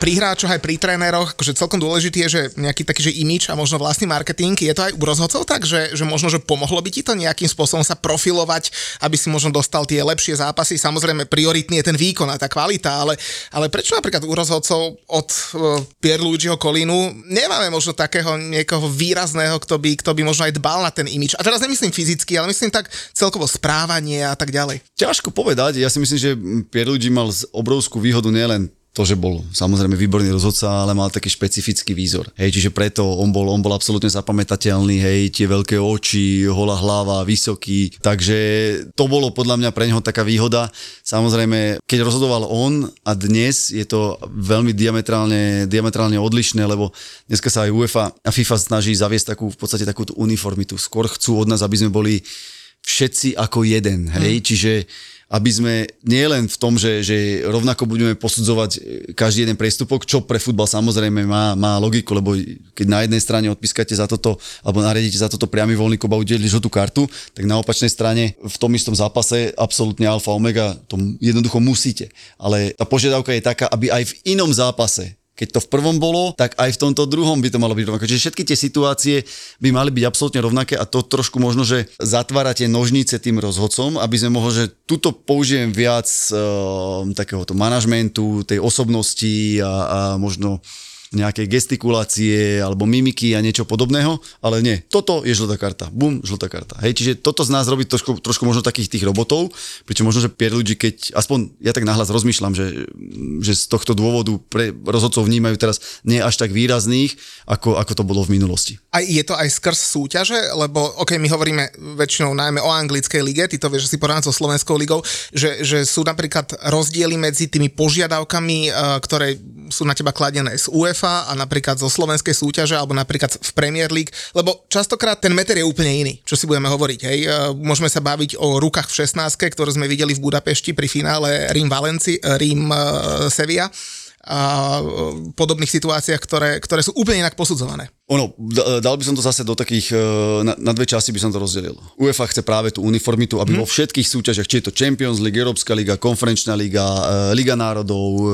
pri hráčoch aj pri tréneroch, akože celkom dôležitý je, že nejaký taký, že imič a možno vlastný marketing, je to aj u rozhodcov tak, že, že možno, že pomohlo by ti to nejakým spôsobom sa profilovať, aby si možno dostal tie lepšie zápasy. Samozrejme, prioritný je ten výkon a tá kvalita, ale, ale prečo napríklad u rozhodcov od uh, Pierluigiho Kolínu nemáme možno takého niekoho výrazného, kto by, kto by možno aj dbal na ten imič. A teraz nemyslím fyzicky, ale myslím tak celkovo správanie a tak ďalej. Ťažko povedať, ja si myslím, že Pierluigi mal obrovskú výhodu nielen to, že bol samozrejme výborný rozhodca, ale mal taký špecifický výzor. Hej, čiže preto on bol, on bol absolútne zapamätateľný, hej, tie veľké oči, holá hlava, vysoký, takže to bolo podľa mňa pre neho taká výhoda. Samozrejme, keď rozhodoval on a dnes je to veľmi diametrálne, diametrálne odlišné, lebo dneska sa aj UEFA a FIFA snaží zaviesť takú, v podstate takúto uniformitu. Skôr chcú od nás, aby sme boli všetci ako jeden, hej, čiže aby sme nielen v tom, že, že rovnako budeme posudzovať e, každý jeden prestupok, čo pre futbal samozrejme má, má logiku, lebo keď na jednej strane odpískate za toto, alebo nariadíte za toto priamy voľný kop a udeliť žltú kartu, tak na opačnej strane v tom istom zápase absolútne alfa omega to jednoducho musíte. Ale tá požiadavka je taká, aby aj v inom zápase keď to v prvom bolo, tak aj v tomto druhom by to malo byť rovnaké. Čiže všetky tie situácie by mali byť absolútne rovnaké a to trošku možno, že zatvára tie nožnice tým rozhodcom, aby sme mohli, že tuto použijem viac uh, takéhoto manažmentu, tej osobnosti a, a možno nejaké gestikulácie alebo mimiky a niečo podobného, ale nie. Toto je žltá karta. Bum, žltá karta. Hej, čiže toto z nás robí trošku, trošku možno takých tých robotov, pričom možno, že Pierluigi, keď, aspoň ja tak nahlas rozmýšľam, že, že z tohto dôvodu pre rozhodcov vnímajú teraz nie až tak výrazných, ako, ako to bolo v minulosti. A je to aj skrz súťaže, lebo ok, my hovoríme väčšinou najmä o anglickej lige, ty to vieš, si porovnať so Slovenskou ligou, že, že sú napríklad rozdiely medzi tými požiadavkami, eh, ktoré sú na teba kladené z UEFA a napríklad zo slovenskej súťaže alebo napríklad v Premier League, lebo častokrát ten meter je úplne iný, čo si budeme hovoriť. Hej. Eh, Môžeme sa baviť o rukách v 16, ktoré sme videli v Budapešti pri finále Rím Valenci, Rím eh, Sevilla a podobných situáciách, ktoré, ktoré sú úplne inak posudzované. Ono, d- dal by som to zase do takých, e, na, na dve časti by som to rozdelil. UEFA chce práve tú uniformitu, aby vo všetkých súťažiach, či je to Champions League, Európska liga, Konferenčná liga, e, Liga národov, e,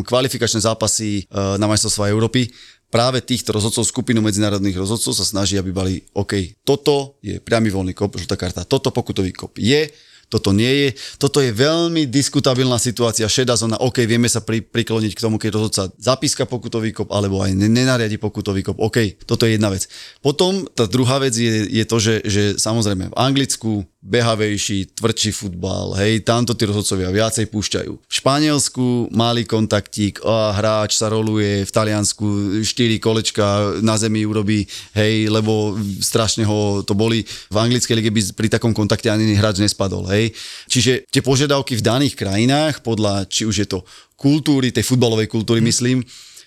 kvalifikačné zápasy e, na majstrovstvá Európy, práve týchto rozhodcov, skupinu medzinárodných rozhodcov sa snaží, aby boli OK, toto je priamy voľný kop, žltá karta, toto pokutový kop je, toto nie je. Toto je veľmi diskutabilná situácia, šedá zóna, OK, vieme sa pri, prikloniť k tomu, keď rozhodca zapíska pokutový kop, alebo aj nenariadi pokutový kop, OK, toto je jedna vec. Potom tá druhá vec je, je to, že, že samozrejme v Anglicku behavejší, tvrdší futbal, hej, tamto tí rozhodcovia viacej púšťajú. V Španielsku malý kontaktík, a hráč sa roluje, v Taliansku 4 kolečka na zemi urobí, hej, lebo strašne ho to boli. V anglickej lige by pri takom kontakte ani hráč nespadol, hej. Čiže tie požiadavky v daných krajinách, podľa či už je to kultúry, tej futbalovej kultúry, myslím,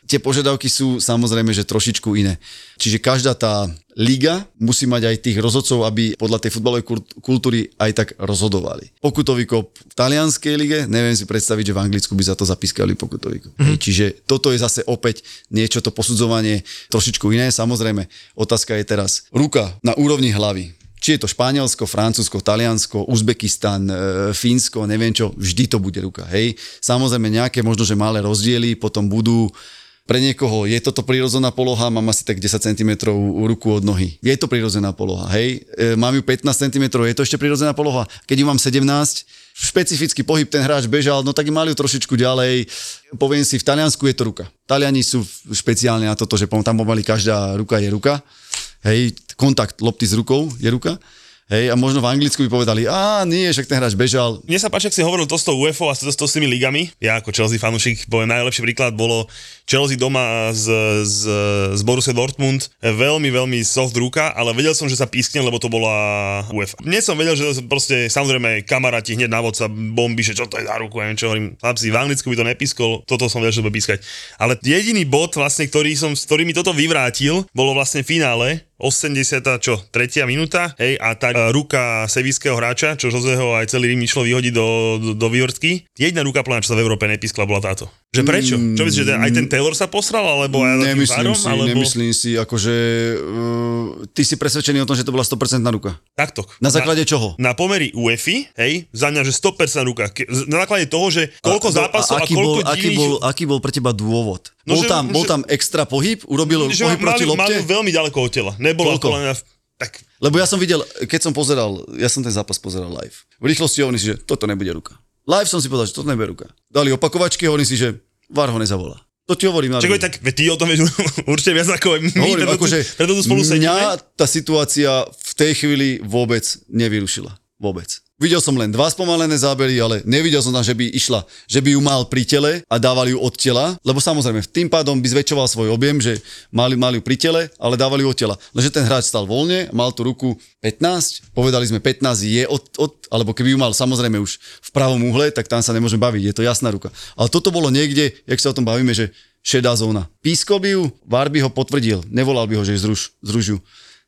tie požiadavky sú samozrejme, že trošičku iné. Čiže každá tá liga musí mať aj tých rozhodcov, aby podľa tej futbalovej kultúry aj tak rozhodovali. Pokutový kop v talianskej lige, neviem si predstaviť, že v Anglicku by za to zapískali pokutový kop. Mm. Čiže toto je zase opäť niečo, to posudzovanie trošičku iné. Samozrejme, otázka je teraz ruka na úrovni hlavy či je to Španielsko, Francúzsko, Taliansko, Uzbekistan, e, Fínsko, neviem čo, vždy to bude ruka, hej. Samozrejme nejaké možno, že malé rozdiely potom budú pre niekoho je toto prírodzená poloha, mám asi tak 10 cm ruku od nohy. Je to prírodzená poloha, hej. E, mám ju 15 cm, je to ešte prírodzená poloha. Keď ju mám 17, špecifický pohyb ten hráč bežal, no tak mali ju trošičku ďalej. Poviem si, v Taliansku je to ruka. Taliani sú špeciálne na toto, že tam pomaly každá ruka je ruka. Hej, kontakt lopty s rukou je ruka. Hej, a možno v Anglicku by povedali, a nie, však ten hráč bežal. Mne sa páči, ak si hovoril to s tou UFO a to, to s tými ligami. Ja ako Chelsea fanúšik, poviem najlepší príklad bolo Chelsea doma z, z, z Borussia Dortmund. Veľmi, veľmi soft ruka, ale vedel som, že sa pískne, lebo to bola UEFA. Nie som vedel, že proste samozrejme kamaráti hneď na sa bomby, že čo to je za ruku, neviem čo hovorím. Chlapci, v Anglicku by to nepískol, toto som vedel, že to bude pískať. Ale jediný bod, vlastne, ktorý, som, ktorý mi toto vyvrátil, bolo vlastne finále, 80. čo, tretia minúta, hej, a tá uh, ruka sevického hráča, čo Joseho aj celý Rím išlo vyhodiť do, do, do vývrtky, jedna ruka plná, čo sa v Európe nepískla, bola táto. Že prečo? Čo myslíš, že aj ten Taylor sa posral, alebo aj nemyslím várom, si, alebo... nemyslím si, akože uh, ty si presvedčený o tom, že to bola 100% ruka. Takto. Na základe na, čoho? Na pomery UEFI, hej, za mňa, že 100% ruka. Ke, na základe toho, že koľko a, zápasov a, a, koľko bol, aký, bol, aký bol pre teba dôvod? No, bol, že, tam, že, bol tam extra pohyb? Urobil že pohyb proti lopte? Mali veľmi ďaleko od tela. Nebolo to len tak. Lebo ja som videl, keď som pozeral, ja som ten zápas pozeral live. V rýchlosti hovorím si, že toto nebude ruka. Live som si povedal, že toto nebude ruka. Dali opakovačky, hovorím si, že VAR ho nezavolá. To ti hovorím. Čakaj, tak ty o tom vieš určite viac ako my, hovorím, preto, akože preto tu spolu sedíme. Mňa tá situácia v tej chvíli vôbec nevyrušila. Vôbec. Videl som len dva spomalené zábery, ale nevidel som tam, že by išla, že by ju mal pri tele a dávali ju od tela, lebo samozrejme tým pádom by zväčšoval svoj objem, že mali, mali ju pri tele, ale dávali ju od tela. Lenže ten hráč stal voľne, mal tú ruku 15, povedali sme 15 je od, od alebo keby ju mal samozrejme už v pravom uhle, tak tam sa nemôžeme baviť, je to jasná ruka. Ale toto bolo niekde, jak sa o tom bavíme, že šedá zóna. Pískol by ju, VAR by ho potvrdil, nevolal by ho, že zruž ju.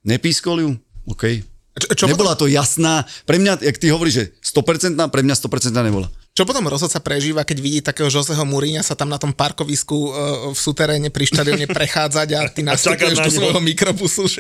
Nepískol ju, OK, čo, čo Nebola potom... to jasná, pre mňa, jak ty hovoríš, že 100%, pre mňa 100% nebola. Čo potom rozhodca prežíva, keď vidí takého Joseho Muríňa sa tam na tom parkovisku uh, v suteréne pri štadióne prechádzať a ty nastupuješ do svojho mikrobusu. Že...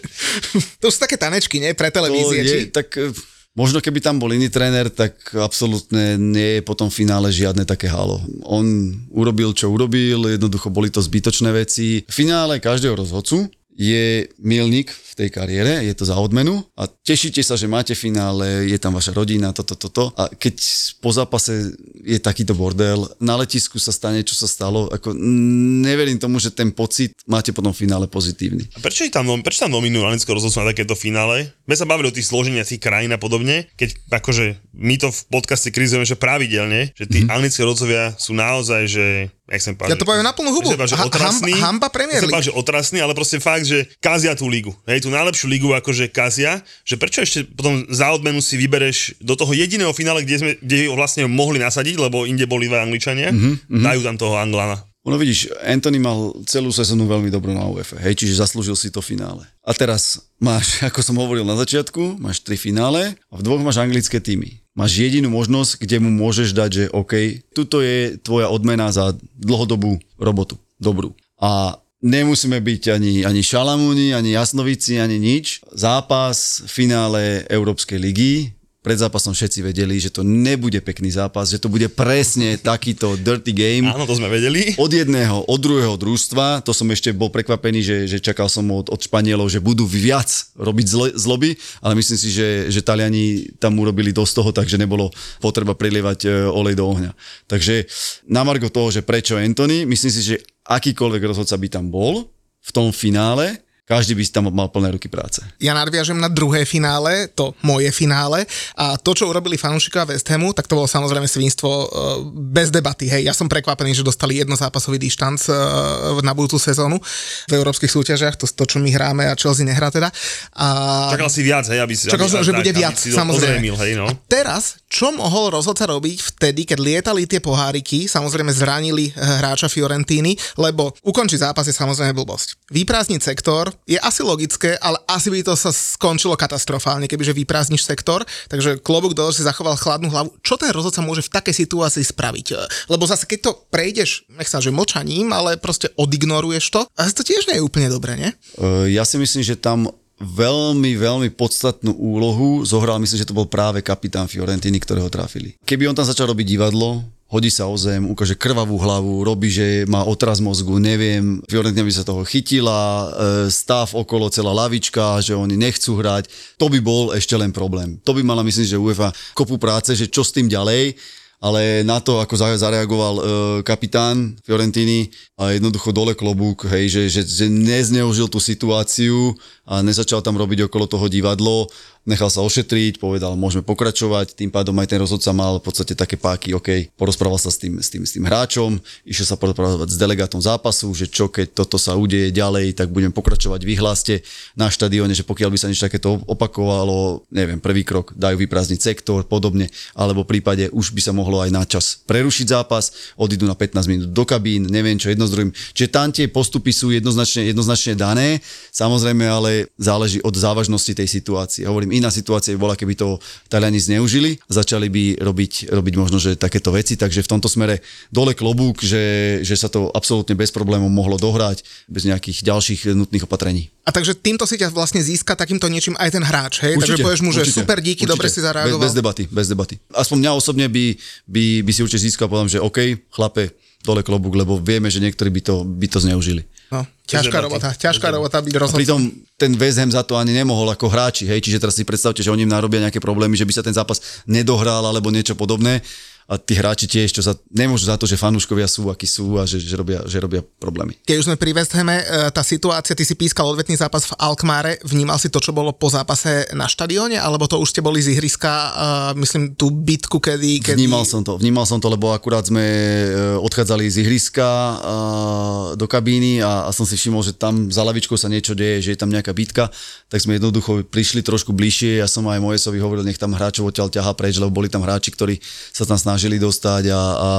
to sú také tanečky, nie? Pre televízie. je, či... tak e, Možno keby tam bol iný tréner, tak absolútne nie je potom v finále žiadne také halo. On urobil, čo urobil, jednoducho boli to zbytočné veci. V finále každého rozhodcu je milník v tej kariére, je to za odmenu a tešíte sa, že máte finále, je tam vaša rodina, toto, toto. A keď po zápase je takýto bordel, na letisku sa stane, čo sa stalo, ako neverím tomu, že ten pocit máte potom v finále pozitívny. A prečo, je tam, prečo tam nominujú Alensko rozhodcu na takéto finále? My sa bavili o tých zloženiach tých krajín a podobne, keď akože my to v podcaste krizujeme, že pravidelne, že tí mm-hmm. anglickí rozhodcovia sú naozaj, že jak som povedal, ja to poviem na plnú hubu. Že otrasný, hamba, hamba Premier League. že otrasný, ale proste fakt, že kazia tú ligu. Hej, tú najlepšiu ligu akože kazia, že prečo ešte potom za odmenu si vybereš do toho jediného finále, kde, sme, kde ho vlastne mohli nasadiť, lebo inde boli iba Angličania, mm-hmm. dajú tam toho Anglana. Ono vidíš, Anthony mal celú sezónu veľmi dobrú na UEFA, hej, čiže zaslúžil si to finále. A teraz máš, ako som hovoril na začiatku, máš tri finále a v dvoch máš anglické týmy máš jedinú možnosť, kde mu môžeš dať, že OK, tuto je tvoja odmena za dlhodobú robotu, dobrú. A nemusíme byť ani, ani šalamúni, ani jasnovici, ani nič. Zápas v finále Európskej ligy pred zápasom všetci vedeli, že to nebude pekný zápas, že to bude presne takýto dirty game. Áno, to sme vedeli. Od jedného, od druhého družstva, to som ešte bol prekvapený, že, že čakal som od, od Španielov, že budú viac robiť zlo, zloby, ale myslím si, že, že Taliani tam urobili dosť toho, takže nebolo potreba prilievať e, olej do ohňa. Takže na margo toho, že prečo Anthony, myslím si, že akýkoľvek rozhodca by tam bol v tom finále, každý by si tam mal plné ruky práce. Ja nadviažem na druhé finále, to moje finále a to, čo urobili fanúšikovia West Hamu, tak to bolo samozrejme svinstvo uh, bez debaty. Hej, ja som prekvapený, že dostali jednozápasový dištanc uh, na budúcu sezónu v európskych súťažiach, to, to čo my hráme a Chelsea nehrá teda. A... Čakal si viac, hej, aby si... Čakal som, že bude viac, si samozrejme. Ozrejmil, hej, no. A teraz, čo mohol rozhodca robiť vtedy, keď lietali tie poháriky, samozrejme zranili hráča Fiorentíny, lebo ukončiť zápas je samozrejme blbosť. Vyprázdniť sektor, je asi logické, ale asi by to sa skončilo katastrofálne, kebyže vyprázdniš sektor, takže klobúk dole si zachoval chladnú hlavu. Čo ten rozhodca môže v takej situácii spraviť? Lebo zase keď to prejdeš, nech sa že močaním, ale proste odignoruješ to, a to tiež nie je úplne dobré, nie? Uh, ja si myslím, že tam veľmi, veľmi podstatnú úlohu zohral, myslím, že to bol práve kapitán Fiorentiny, ktorého trafili. Keby on tam začal robiť divadlo, hodí sa o zem, ukáže krvavú hlavu, robí, že má otraz mozgu, neviem, Fiorentina by sa toho chytila, e, stav okolo celá lavička, že oni nechcú hrať, to by bol ešte len problém. To by mala myslím, že UEFA kopu práce, že čo s tým ďalej, ale na to, ako zareagoval e, kapitán Fiorentiny a jednoducho dole klobúk, hej, že, že, že nezneužil tú situáciu a nezačal tam robiť okolo toho divadlo, nechal sa ošetriť, povedal, môžeme pokračovať, tým pádom aj ten rozhodca mal v podstate také páky, OK, porozprával sa s tým, s tým, s tým hráčom, išiel sa porozprávať s delegátom zápasu, že čo keď toto sa udeje ďalej, tak budem pokračovať, vyhláste na štadióne, že pokiaľ by sa niečo takéto opakovalo, neviem, prvý krok, dajú vyprázdniť sektor, podobne, alebo v prípade už by sa mohlo aj na čas prerušiť zápas, odídu na 15 minút do kabín, neviem čo, jedno z druhým. Čiže tam tie postupy sú jednoznačne, jednoznačne dané, samozrejme ale záleží od závažnosti tej situácie. Hovorím, iná situácia by bola, keby to Taliani zneužili, začali by robiť, robiť možno, že takéto veci, takže v tomto smere dole klobúk, že, že sa to absolútne bez problémov mohlo dohrať, bez nejakých ďalších nutných opatrení. A takže týmto si ťa vlastne získa takýmto niečím aj ten hráč, hej? Určite, takže povieš mu, že určite, super, díky, určite. dobre si zareagoval. Bez, bez debaty, bez debaty. Aspoň mňa osobne by, by, by si určite získal, poviem, že OK, chlape, dole klobúk, lebo vieme, že niektorí by to, by to zneužili. No, ťažká robota, ťažká robota byť rozhodcom. Pritom ten West Ham za to ani nemohol ako hráči, hej, čiže teraz si predstavte, že oni im narobia nejaké problémy, že by sa ten zápas nedohral alebo niečo podobné a tí hráči tiež, čo sa nemôžu za to, že fanúškovia sú, akí sú a že, že, robia, že robia problémy. Keď už sme pri West Hame, e, tá situácia, ty si pískal odvetný zápas v Alkmáre, vnímal si to, čo bolo po zápase na štadióne, alebo to už ste boli z ihriska, uh, myslím, tú bitku, kedy, kedy... Vnímal som to, vnímal som to, lebo akurát sme e, odchádzali z ihriska uh, do kabíny a, a som si všimol, že tam za lavičkou sa niečo deje, že je tam nejaká bitka, tak sme jednoducho prišli trošku bližšie, ja som aj Mojesovi hovoril, nech tam hráčov odtiaľ ťaha preč, lebo boli tam hráči, ktorí sa tam snažili snažili dostať a, a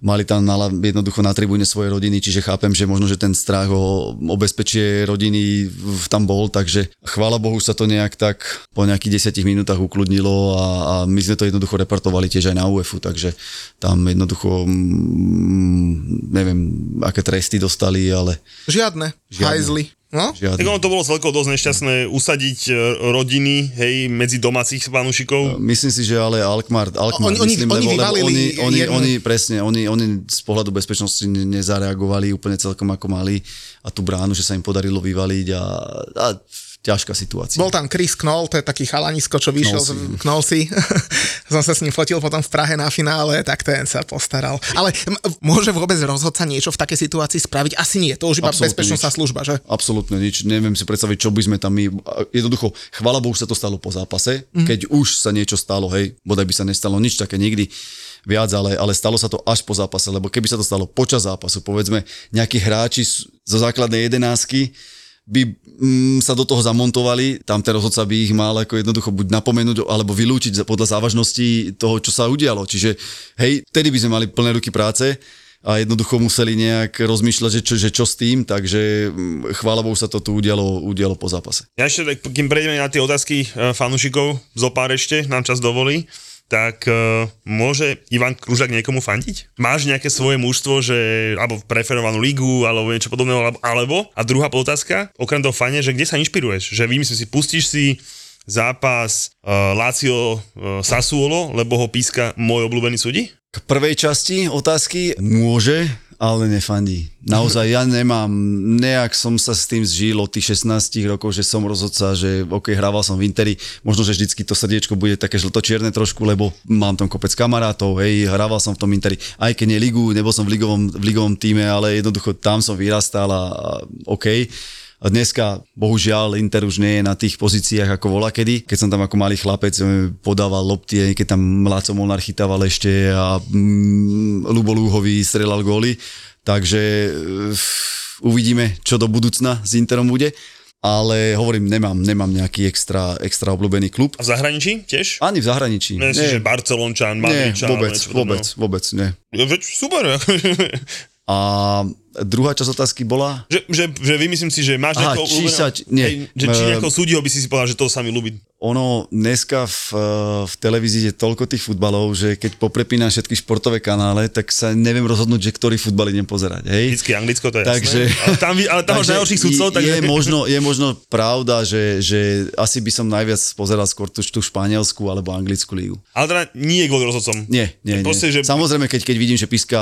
mali tam na, jednoducho na tribúne svoje rodiny, čiže chápem, že možno, že ten strach o, o bezpečie rodiny tam bol, takže chvála Bohu sa to nejak tak po nejakých 10 minútach ukludnilo a, a my sme to jednoducho reportovali tiež aj na UEFu, takže tam jednoducho mm, neviem, aké tresty dostali, ale... Žiadne, Žiadne. hajzli. No? Žiadne. Tak ono to bolo celkovo dosť nešťastné usadiť e, rodiny, hej, medzi domácich fanúšikov. Myslím si, že ale Alkmaar, Alkmaar oni, myslím, oni, lebo, oni, lebo oni, oni, jednu... oni, presne, oni, oni z pohľadu bezpečnosti nezareagovali úplne celkom ako mali a tú bránu, že sa im podarilo vyvaliť a, a ťažká situácia. Bol tam Chris Knoll, to je taký chalanisko, čo vyšiel z Knollsy. Som sa s ním fotil potom v Prahe na finále, tak ten sa postaral. Ale m- môže vôbec rozhodca niečo v takej situácii spraviť? Asi nie, to už iba bezpečnostná služba, že? Absolútne nič, neviem si predstaviť, čo by sme tam my... Jednoducho, chvala Bohu sa to stalo po zápase, mm. keď už sa niečo stalo, hej, bodaj by sa nestalo nič také nikdy viac, ale, ale stalo sa to až po zápase, lebo keby sa to stalo počas zápasu, povedzme, nejakí hráči zo základnej jedenásky, by mm, sa do toho zamontovali, tam ten rozhodca by ich mal ako jednoducho buď napomenúť alebo vylúčiť podľa závažnosti toho, čo sa udialo. Čiže hej, vtedy by sme mali plné ruky práce a jednoducho museli nejak rozmýšľať, že čo, že čo s tým, takže mm, chvála Bohu sa to tu udialo, udialo po zápase. Ja ešte, kým prejdeme na tie otázky e, fanúšikov, zo pár ešte, nám čas dovolí tak uh, môže Ivan Kružak niekomu fandiť? Máš nejaké svoje mužstvo, že, alebo preferovanú ligu, alebo niečo podobného, alebo? A druhá otázka, okrem toho fane, že kde sa inšpiruješ? Že vymyslíš si, pustíš si zápas uh, Lazio uh, Sassuolo, lebo ho píska môj obľúbený súdi? K prvej časti otázky môže, ale nefandí. Naozaj ja nemám, nejak som sa s tým zžil od tých 16 rokov, že som rozhodca, že ok, hrával som v Interi, možno, že vždycky to srdiečko bude také žltočierne trošku, lebo mám tam kopec kamarátov, hej, hrával som v tom Interi, aj keď nie ligu, nebol som v ligovom, v ligovom týme, ale jednoducho tam som vyrastal a, a ok. Dneska, bohužiaľ, Inter už nie je na tých pozíciách ako vola kedy. Keď som tam ako malý chlapec eh, podával lopty, keď tam Mláco Molnár chytával ešte a mm, Lubo Lúhový strelal góly. Takže uh, uvidíme, čo do budúcna s Interom bude. Ale hovorím, nemám, nemám nejaký extra, extra obľúbený klub. A v zahraničí tiež? Ani v zahraničí. Myslíš, že Barcelončan, nie, Madridčan, vôbec, niečo vôbec, podobného? vôbec, nie. Veď super. A druhá časť otázky bola? že, že, že vymyslím si, že máš Aha, nejakého či sa- nie. Hej, že či Ehm, nejakého súdiho by si si povedal, že to sa mi ľúbi. ono dneska v, eh, v televízii je toľko tých futbalov, že keď poprepínam všetky športové kanále, tak sa neviem rozhodnúť, že ktorý futbal idem pozerať. Hej? Vždycky Anglicko, to je Takže- jasné. Ale tam, ale tam máš najhorších sudcov, je, takže... je, možno, je možno pravda, že, že asi by som najviac pozeral skôr tú, tú španielskú alebo anglickú lígu. Ale teda nie je kvôli rozhodcom. Nie, nie, nie. Proste, že- Samozrejme, keď, keď vidím, že píska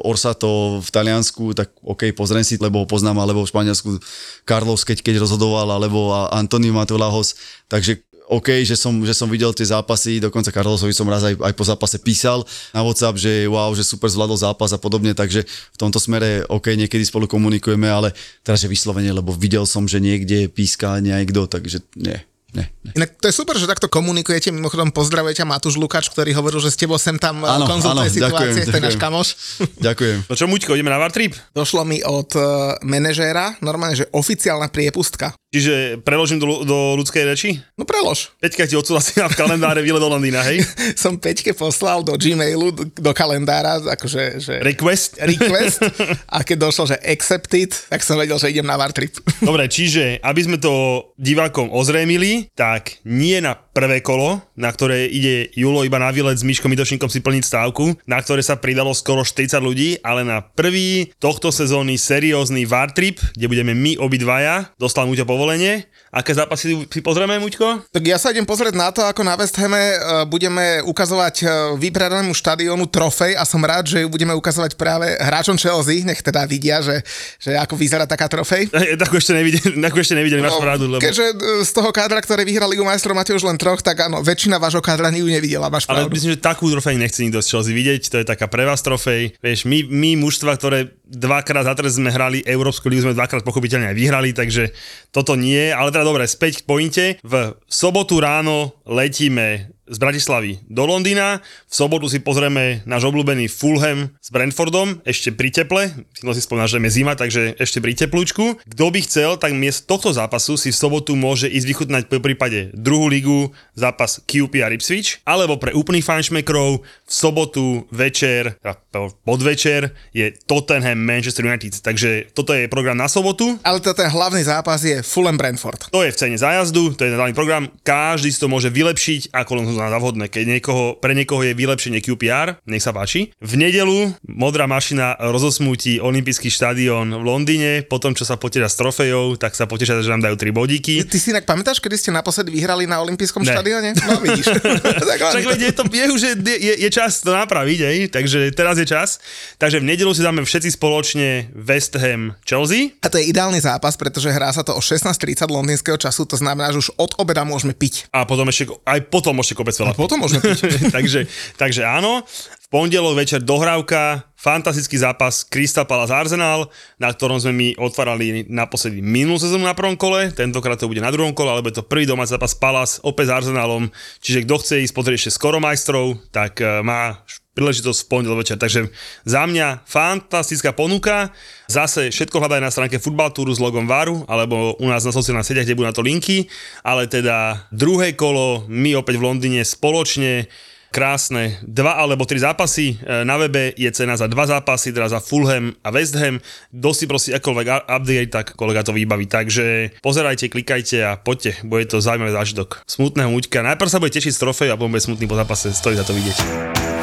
Orsato v Taliansku, tak OK, pozriem si, lebo ho poznám, alebo v Španielsku Carlos, keď, keď rozhodoval, alebo Antonio Matulahos, takže OK, že som, že som videl tie zápasy, dokonca Carlosovi som raz aj, aj po zápase písal na WhatsApp, že wow, že super zvládol zápas a podobne, takže v tomto smere OK, niekedy spolu komunikujeme, ale teraz že vyslovene, lebo videl som, že niekde píska niekto, takže nie, nie, nie. Inak to je super, že takto komunikujete. Mimochodom pozdravujete Matúš Lukáč, ktorý hovoril, že s tebou sem tam Áno, áno, konzultuje áno, situácie, ďakujem, to je náš ďakujem. kamoš. Ďakujem. No čo, Muťko, ideme na Vartrip? Došlo mi od uh, manažéra, normálne, že oficiálna priepustka. Čiže preložím do, do ľudskej reči? No prelož. Peťka ti odsúhlasila v kalendáre výlet do Londýna, hej? Som Peťke poslal do Gmailu, do, do kalendára, akože že Request? request a keď došlo, že accepted, tak som vedel, že idem na Vartrip. Dobre, čiže aby sme to divákom ozrejmili, tak nie na prvé kolo, na ktoré ide Julo iba na výlet s Myškom Itočníkom si plniť stávku, na ktoré sa pridalo skoro 40 ľudí, ale na prvý tohto sezóny seriózny VAR trip, kde budeme my obidvaja, dostal Muťo povolenie. Aké zápasy si pozrieme, Muťko? Tak ja sa idem pozrieť na to, ako na West Hame uh, budeme ukazovať uh, vypredanému štadiónu trofej a som rád, že ju budeme ukazovať práve hráčom Chelsea, nech teda vidia, že, že ako vyzerá taká trofej. Takú ešte nevideli, takú ešte nevideli, máš pravdu, lebo... Keďže uh, z toho kádra, ktorý vyhral Ligu majstrov, máte už len troch, tak áno, väčšina vášho kádra ju nevidela, máš Ale pravdu. myslím, že takú trofej nechce nikto z Chelsea vidieť, to je taká pre vás trofej. Vieš, my, my mužstva, ktoré dvakrát za trest sme hrali Európsku ligu, sme dvakrát pochopiteľne aj vyhrali, takže toto nie, ale teda dobre, späť k pointe. V sobotu ráno letíme z Bratislavy do Londýna. V sobotu si pozrieme náš obľúbený Fulham s Brentfordom, ešte pri teple. No si spomínal, že je zima, takže ešte pri teplúčku. Kto by chcel, tak miesto tohto zápasu si v sobotu môže ísť vychutnať po prípade druhú ligu, zápas QPR Ipswich, alebo pre úplných fanšmekrov v sobotu večer, teda podvečer je Tottenham Manchester United. Takže toto je program na sobotu. Ale to ten hlavný zápas je Fulham Brentford. To je v cene zájazdu, to je ten hlavný program. Každý si to môže vylepšiť, ako len uzná za vhodné. Keď niekoho, pre niekoho je vylepšenie QPR, nech sa páči. V nedelu modrá mašina rozosmúti olympijský štadión v Londýne, potom čo sa poteša s trofejou, tak sa poteša, že nám dajú tri bodíky. Ty si inak pamätáš, kedy ste naposledy vyhrali na olympijskom Ne. štadióne? No vidíš. tak, je, to, je už je, je, je čas to napraviť, hej? takže teraz je čas. Takže v nedelu si dáme všetci spoločne West Ham Chelsea. a to je ideálny zápas, pretože hrá sa to o 16.30 londýnskeho času, to znamená, že už od obeda môžeme piť. A potom ešte, aj potom môžete kopec veľa. Potom môžeme piť. takže, takže áno, v pondelok večer dohrávka, fantastický zápas Crystal Palace Arsenal, na ktorom sme my otvárali naposledy minulú sezónu na prvom kole, tentokrát to bude na druhom kole, alebo je to prvý domáci zápas Palace opäť s Arsenalom, čiže kto chce ísť pozrieť ešte skoro majstrov, tak eh, má príležitosť v pondelok večer. Takže za mňa fantastická ponuka. Zase všetko hľadaj na stránke Football Touru s logom Varu, alebo u nás na sociálnych sieťach, kde budú na to linky. Ale teda druhé kolo, my opäť v Londýne spoločne krásne dva alebo tri zápasy. E, Na webe je cena za dva zápasy, teda za Fulham a West Ham. Kto si prosí akoľvek update, tak kolega to vybaví. Takže pozerajte, klikajte a poďte, bude to zaujímavý zážitok. Smutného muťka. Najprv sa bude tešiť z trofej a potom bude smutný po zápase. Stojí za to vidieť.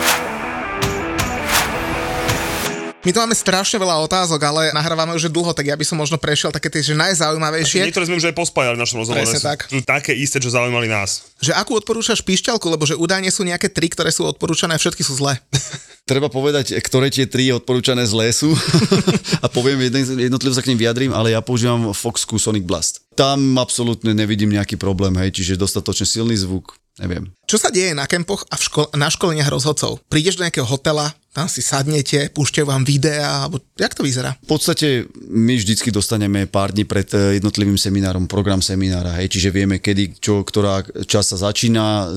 My tu máme strašne veľa otázok, ale nahrávame už dlho, tak ja by som možno prešiel také tie, že najzaujímavejšie. Niektoré sme už aj pospájali v našom rozhovore. Presne Sú- tak. Sú také isté, čo zaujímali nás. Že akú odporúčaš píšťalku, lebo že údajne sú nejaké tri, ktoré sú odporúčané, všetky sú zlé. Treba povedať, ktoré tie tri odporúčané z lesu a poviem, jeden, jednotlivo sa k nim vyjadrím, ale ja používam Foxku Sonic Blast. Tam absolútne nevidím nejaký problém, hej, čiže dostatočne silný zvuk, neviem. Čo sa deje na kempoch a v ško- na školeniach rozhodcov? Prídeš do nejakého hotela, tam si sadnete, púšťajú vám videá, alebo jak to vyzerá? V podstate my vždycky dostaneme pár dní pred eh, jednotlivým seminárom program seminára, hej, čiže vieme, kedy, čo, ktorá čas sa začína,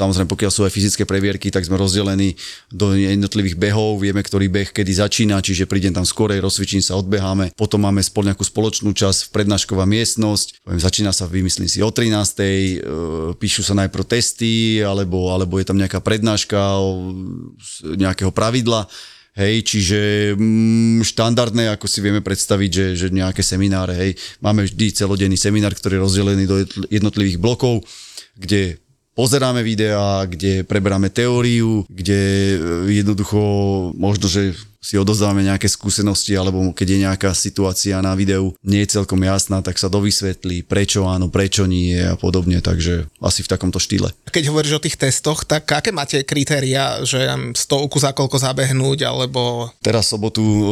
Samozrejme, pokiaľ sú aj fyzické previerky, tak sme rozdelení do jednotlivých behov, vieme, ktorý beh kedy začína, čiže prídem tam skorej, rozcvičím sa, odbeháme. Potom máme spolu nejakú spoločnú časť, prednášková miestnosť, začína sa, vymyslím si, o 13. e, píšu sa najprv testy, alebo, alebo je tam nejaká prednáška nejakého pravidla. Hej, čiže mm, štandardné, ako si vieme predstaviť, že, že nejaké semináre, hej, máme vždy celodenný seminár, ktorý je rozdelený do jednotlivých blokov, kde pozeráme videá, kde preberáme teóriu, kde e, jednoducho možno, že si odozdávame nejaké skúsenosti, alebo keď je nejaká situácia na videu nie je celkom jasná, tak sa dovysvetlí, prečo áno, prečo nie a podobne, takže asi v takomto štýle. Keď hovoríš o tých testoch, tak aké máte kritéria, že stovku za koľko zabehnúť, alebo Teraz sobotu uh,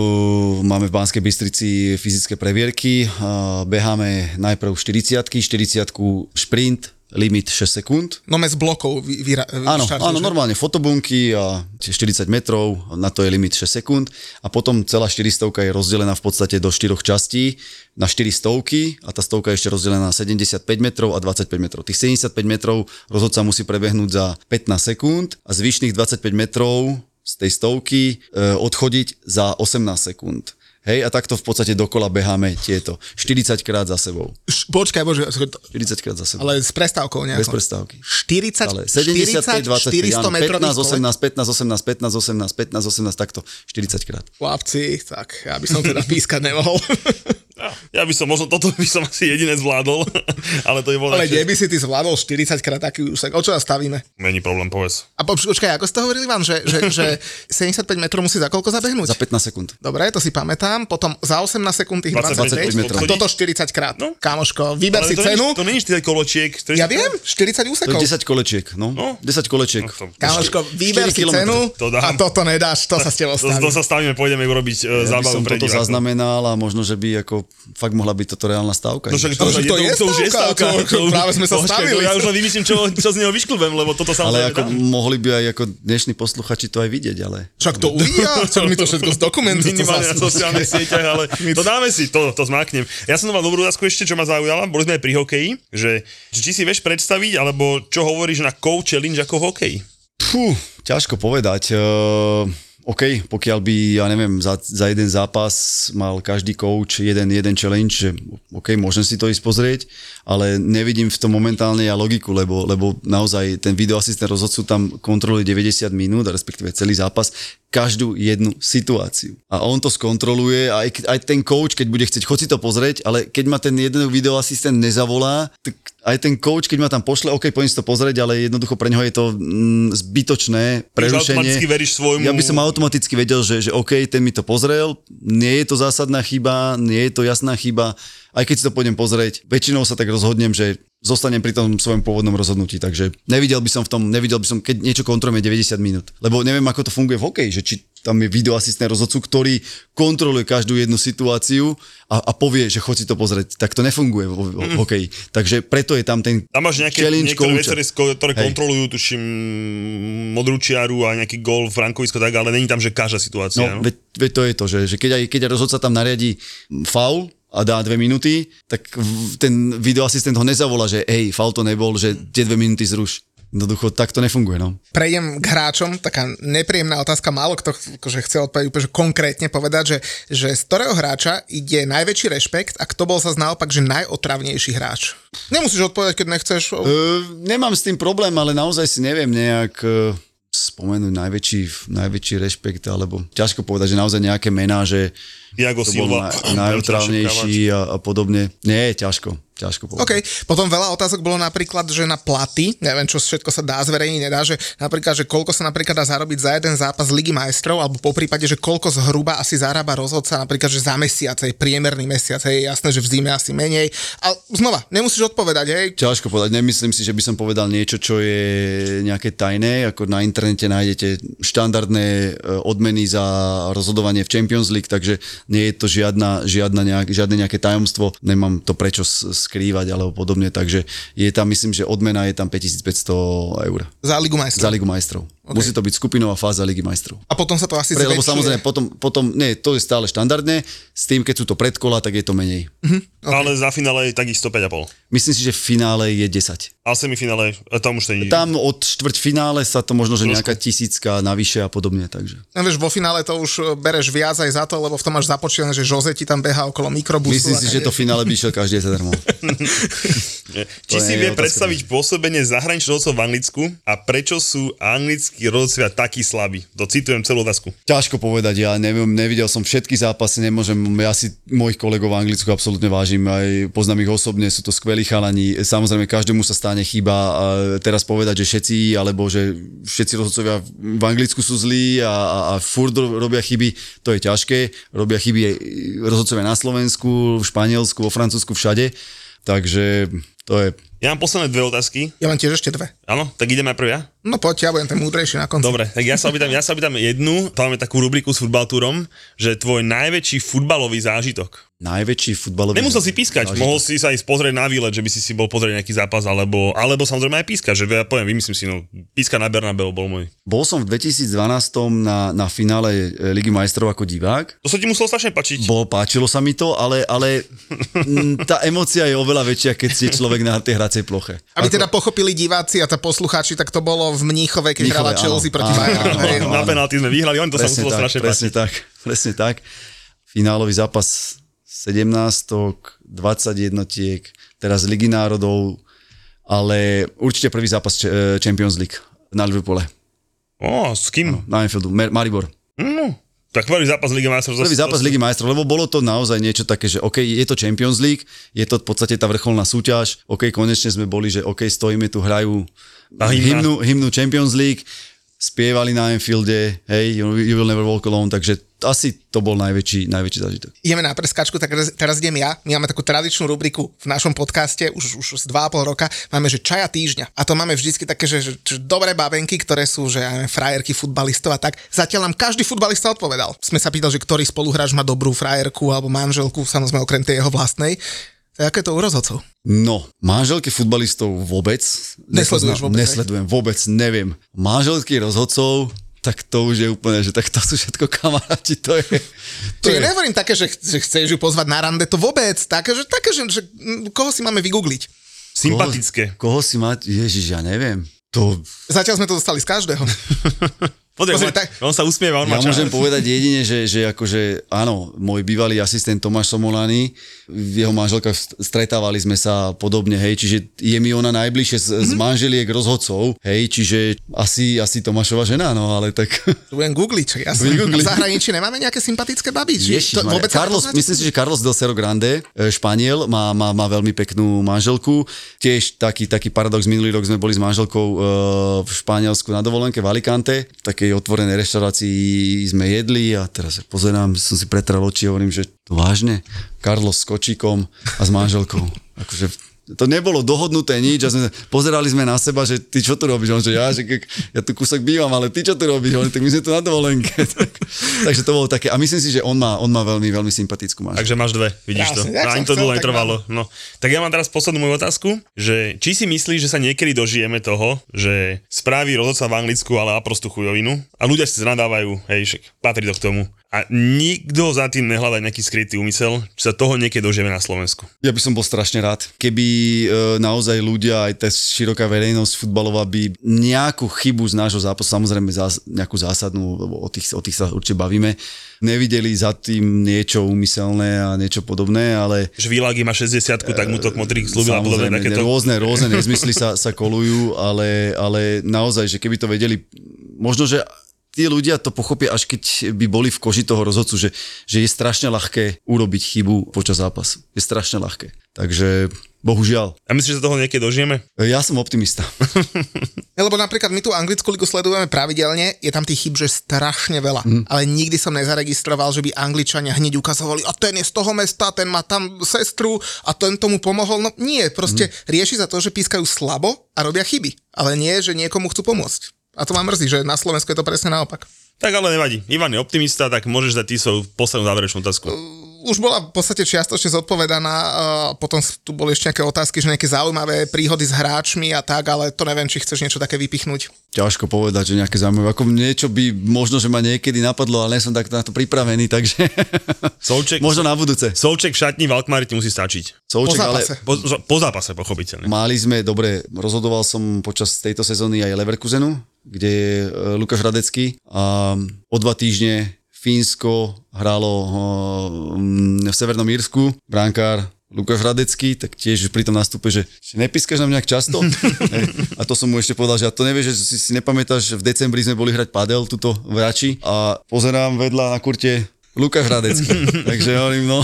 máme v Banskej Bystrici fyzické previerky. Uh, beháme najprv 40 40 šprint, limit 6 sekúnd. no z blokov vy, vy, Áno, vyštartuješ, áno, že? normálne fotobunky a tie 40 metrov, na to je limit 6 sekúnd a potom celá 400 je rozdelená v podstate do 4 častí na 4 stovky a tá stovka je ešte rozdelená na 75 metrov a 25 metrov. Tých 75 metrov rozhodca musí prebehnúť za 15 sekúnd a zvyšných 25 metrov z tej stovky e, odchodiť za 18 sekúnd. Hej, a takto v podstate dokola beháme tieto 40 krát za sebou. Š- Počkaj, bože, 40 krát za sebou. ale s prestávkou nejakou. Bez prestávky. 40, Ale 75, 40, 25, 400 áno, metrových 15, 18, 15, 18, 15, 18, 15, 18, takto, 40 krát. Chlapci, tak ja by som teda pískať nemohol. Ja by som, možno toto by som asi jedine zvládol, ale to je bolo Ale kde by si ty zvládol 40 krát taký úsek? O čo nás stavíme? Není problém, povedz. A poč- počkaj, ako ste hovorili vám, že, že, že 75 metrov musí za koľko zabehnúť? Za 15 sekúnd. Dobre, to si pamätám. Potom za 18 sekúnd tých 25, 25 metrov. a toto 40 krát. No. Kamoško, vyber Ale si to cenu. Nie, to není 40 koločiek. To Ja viem, 40 To je úsekov. 10 kolečiek, no. No. 10 kolečiek. No, to- Kamoško, vyber 4 si cenu To dám. a toto nedáš, to sa s tebou To, staví. to sa stavíme, pôjdeme urobiť uh, Ja zábavu som pre toto zaznamenal a možno, že by ako fakt mohla byť toto reálna stavka. No však však to je to už je stavka, stavka. to- to práve sme sa Počkaj, to stavili. Ja už len vymyslím, čo, čo z neho vyšklubem, lebo toto ale samozrejme ako dám. mohli by aj ako dnešní posluchači to aj vidieť, ale... Však to uvidia, chcel mi to všetko z dokumentu. to Minimálne na sociálnych sieťach, ale to dáme si, to, to zmáknem. Ja som mal dobrú otázku ešte, čo ma zaujala. Boli sme aj pri hokeji, že či si vieš predstaviť, alebo čo hovoríš na coach challenge ako v hokeji? Fú, ťažko povedať. Uh, OK, pokiaľ by, ja neviem, za, za jeden zápas mal každý coach jeden, jeden challenge, že OK, môžem si to ísť pozrieť, ale nevidím v tom momentálne ja logiku, lebo, lebo naozaj ten videoasistent rozhodcu tam kontroluje 90 minút, respektíve celý zápas, každú jednu situáciu. A on to skontroluje a aj, aj ten coach, keď bude chcieť, chod si to pozrieť, ale keď ma ten jeden videoasistent nezavolá, tak aj ten coach, keď ma tam pošle, OK, poďme si to pozrieť, ale jednoducho pre neho je to mm, zbytočné prerušenie. veríš svojmu- Ja by som automaticky vedel, že, že OK, ten mi to pozrel, nie je to zásadná chyba, nie je to jasná chyba, aj keď si to pôjdem pozrieť, väčšinou sa tak rozhodnem, že zostanem pri tom svojom pôvodnom rozhodnutí, takže nevidel by som v tom, nevidel by som, keď niečo kontrolujeme 90 minút, lebo neviem, ako to funguje v hokeji, že či tam je videoasistent rozhodcu, ktorý kontroluje každú jednu situáciu a, a povie, že chod si to pozrieť. Tak to nefunguje v, v, v hokeji. Takže preto je tam ten Tam máš nejaké, challenge niektoré veci, ktoré Hej. kontrolujú, tuším, modrú čiaru a nejaký gol, frankovisko tak, ale není tam, že každá situácia. No, No, veď, veď to je to, že, že keď, aj, keď rozhodca tam nariadí faul a dá dve minúty, tak ten videoasistent ho nezavolá, že hej, faul to nebol, že tie dve minúty zruš. Jednoducho, tak to nefunguje, no. Prejdem k hráčom, taká nepríjemná otázka, málo kto akože chce odpovedať úplne že konkrétne povedať, že, že z ktorého hráča ide najväčší rešpekt a kto bol sa naopak, že najotravnejší hráč. Nemusíš odpovedať, keď nechceš. Uh, nemám s tým problém, ale naozaj si neviem nejak uh, spomenúť najväčší, najväčší rešpekt, alebo ťažko povedať, že naozaj nejaké mená, že Diago to bol Silva. na, najotrávnejší a, a podobne. Nie, ťažko. Ťažko povedať. OK, potom veľa otázok bolo napríklad, že na platy, neviem, čo všetko sa dá zverejniť, nedá, že napríklad, že koľko sa napríklad dá zarobiť za jeden zápas Ligy majstrov, alebo po prípade, že koľko zhruba asi zarába rozhodca, napríklad, že za mesiac, aj priemerný mesiac, je jasné, že v zime asi menej. Ale znova, nemusíš odpovedať, hej. Ťažko povedať, nemyslím si, že by som povedal niečo, čo je nejaké tajné, ako na internete nájdete štandardné e, odmeny za rozhodovanie v Champions League, takže nie je to žiadna, žiadna nejak, žiadne nejaké tajomstvo, nemám to prečo s- skrývať alebo podobne, takže je tam, myslím, že odmena je tam 5500 eur Za Ligu majstrov. za Ligu majstrov. Okay. Musí to byť skupinová fáza Ligy majstrov. A potom sa to asi Pre, lebo samozrejme potom, potom, nie, to je stále štandardné, s tým, keď sú to predkola, tak je to menej. Okay. Ale za finále je takisto 5,5. Myslím si, že v finále je 10. A semifinále, e, tam už to nie Tam od štvrťfinále sa to možno, že nejaká tisícka navyše a podobne, takže. No, vieš, vo finále to už e, bereš viac aj za to, lebo v tom máš započítané, že Jose ti tam beha okolo mikrobusu. Myslím si, že to finále by išiel každý zadarmo. Či si vie predstaviť pôsobenie zahraničných v Anglicku a prečo sú anglickí rozhodcovia takí slabí? To citujem celú otázku. Ťažko povedať, ja neviem, nevidel som všetky zápasy, nemôžem, ja si mojich kolegov v Anglicku absolútne vážim, aj poznám ich osobne, sú to skvelí chalani, samozrejme každému sa stane chyba, a teraz povedať, že všetci, alebo že všetci rozhodcovia v Anglicku sú zlí a, a, a furt ro- robia chyby, to je ťažké, robia chyby aj rozhodcovia na Slovensku, v Španielsku, vo Francúzsku, všade, takže to je Ja mám posledné dve otázky. Ja mám tiež ešte dve. Áno, tak ideme prvé ja? No poď, ja budem ten múdrejší na konci. Dobre, tak ja sa opýtam, ja sa opýtam jednu, tam máme takú rubriku s futbaltúrom, že tvoj najväčší futbalový zážitok. najväčší futbalový... Nemusel si pískať, zážitok. mohol si sa ísť pozrieť na výlet, že by si si bol pozrieť nejaký zápas, alebo, alebo samozrejme aj pískať, že ja poviem, vymyslím si, no, píska na Bernabeu bol môj. Bol som v 2012 na, na finále e, Ligy majstrov ako divák. To sa ti muselo strašne pačiť. Bol, páčilo sa mi to, ale, ale tá emocia je oveľa väčšia, keď je človek na tej hracej ploche. Aby teda pochopili diváci a tá poslucháči, tak to bolo v Mníchove, keď Mníchove. Chelsea proti Bayernu. na penalty sme vyhrali, on to sa Presne muselo tak, strašne presne tak, presne tak. Finálový zápas 17, 20 jednotiek, teraz Ligy národov, ale určite prvý zápas e, Champions League na Liverpoole, Ó, s kým? na Anfieldu, Mer- Maribor. No, tak prvý zápas Ligy majstrov. Prvý zápas Ligy majstrov, lebo bolo to naozaj niečo také, že OK, je to Champions League, je to v podstate tá vrcholná súťaž, OK, konečne sme boli, že OK, stojíme tu, hrajú Hymna. hymnu, hymnu Champions League, spievali na Anfielde, hej, you, will never walk alone, takže asi to bol najväčší, najväčší zážitok. ideme na preskačku, tak teraz, teraz idem ja. My máme takú tradičnú rubriku v našom podcaste už, už z 2,5 roka. Máme, že čaja týždňa. A to máme vždycky také, že, že, že dobré babenky, ktoré sú, že ja frajerky futbalistov a tak. Zatiaľ nám každý futbalista odpovedal. Sme sa pýtali, že ktorý spoluhráč má dobrú frajerku alebo manželku, samozrejme okrem tej jeho vlastnej. Je to u rozhodcov? No, manželky futbalistov vôbec. Nesleduješ vôbec? Nesledujem, vôbec neviem. Manželky rozhodcov, tak to už je úplne, že tak to sú všetko kamaráti, to je... To Čiže je nehovorím také, že, že chceš ju pozvať na rande, to vôbec. Také, že, také, že, že koho si máme vygoogliť. Sympatické. Koho, koho si má, ježiš, ja neviem. To, Zatiaľ sme to dostali z každého. Pozri, Pozri, on, tak- on sa usmieva, on ja môžem povedať jedine, že, že akože, áno, môj bývalý asistent Tomáš Somolany, jeho manželka, st- stretávali sme sa podobne, hej, čiže je mi ona najbližšie z, z Mhm. manželiek rozhodcov, hej, čiže asi, asi Tomášova žena, no, ale tak... Budem googliť, jasne. Googliť. V zahraničí nemáme nejaké sympatické Ježiš, to vôbec Carlos, myslím si, že Carlos del Cerro Grande, e, Španiel, má, má, má veľmi peknú manželku. Tiež taký, taký paradox, minulý rok sme boli s manželkou e, v Španielsku na dovolenke v Alicante, v takej otvorenej reštaurácii sme jedli a teraz pozerám, som si pretral oči a hovorím, že vážne, Carlos s kočíkom a s manželkou. Akože to nebolo dohodnuté nič a sme, pozerali sme na seba, že ty čo tu robíš? On, že ja, že ke- ja tu kúsok bývam, ale ty čo tu robíš? On, tak my sme tu na dovolenke. tak, takže to bolo také. A myslím si, že on má, on má veľmi, veľmi sympatickú manželku. Takže máš dve, vidíš Krásne, to. Ani to dlho tak netrvalo. No. Tak ja mám teraz poslednú moju otázku, že či si myslíš, že sa niekedy dožijeme toho, že spraví rozhodca v Anglicku, ale aprostu chujovinu a ľudia si nadávajú, hej, patrí to k tomu. A nikto za tým nehľadá nejaký skrytý úmysel, či sa toho niekedy dožijeme na Slovensku. Ja by som bol strašne rád, keby e, naozaj ľudia, aj tá široká verejnosť futbalová by nejakú chybu z nášho zápasu, samozrejme zás, nejakú zásadnú, lebo o tých, o tých sa určite bavíme, nevideli za tým niečo úmyselné a niečo podobné, ale Že Világi má 60 tak mu to Kmotrik slúbil a Samozrejme, takéto. rôzne, rôzne nezmysly sa, sa kolujú, ale, ale naozaj, že keby to vedeli, možno, že tí ľudia to pochopia, až keď by boli v koži toho rozhodcu, že, že je strašne ľahké urobiť chybu počas zápasu. Je strašne ľahké. Takže Bohužiaľ. A myslíš, že sa toho niekedy dožijeme? Ja som optimista. Lebo napríklad my tú anglickú ligu sledujeme pravidelne, je tam tých chyb, že strašne veľa. Mm. Ale nikdy som nezaregistroval, že by Angličania hneď ukazovali, a ten je z toho mesta, ten má tam sestru a ten tomu pomohol. No nie, proste mm. rieši sa to, že pískajú slabo a robia chyby. Ale nie, že niekomu chcú pomôcť. A to ma mrzí, že na Slovensku je to presne naopak. Tak ale nevadí. Ivan je optimista, tak môžeš dať ty svoju poslednú záverečnú otázku. Už bola v podstate čiastočne zodpovedaná, uh, potom tu boli ešte nejaké otázky, že nejaké zaujímavé príhody s hráčmi a tak, ale to neviem, či chceš niečo také vypichnúť. Ťažko povedať, že nejaké zaujímavé. Ako niečo by možno, že ma niekedy napadlo, ale nie som tak na to pripravený, takže Solček, možno na budúce. Solček v šatni v Alkmaari ti musí stačiť. Souček, Po ale zápase. Po, po zápase, pochopiteľne. Mali sme, dobre, rozhodoval som počas tejto sezóny aj Leverkusenu, kde je e, Lukáš Radecký a o dva týždne Fínsko hralo e, v Severnom Írsku, brankár Lukáš Radecký, tak tiež pri tom nástupe, že, že nepískaš nám nejak často. A to som mu ešte povedal, že a to nevieš, že si, si nepamätáš, v decembri sme boli hrať padel tuto v Rači a pozerám vedľa na kurte Lukáš Radecký. Takže hovorím, no,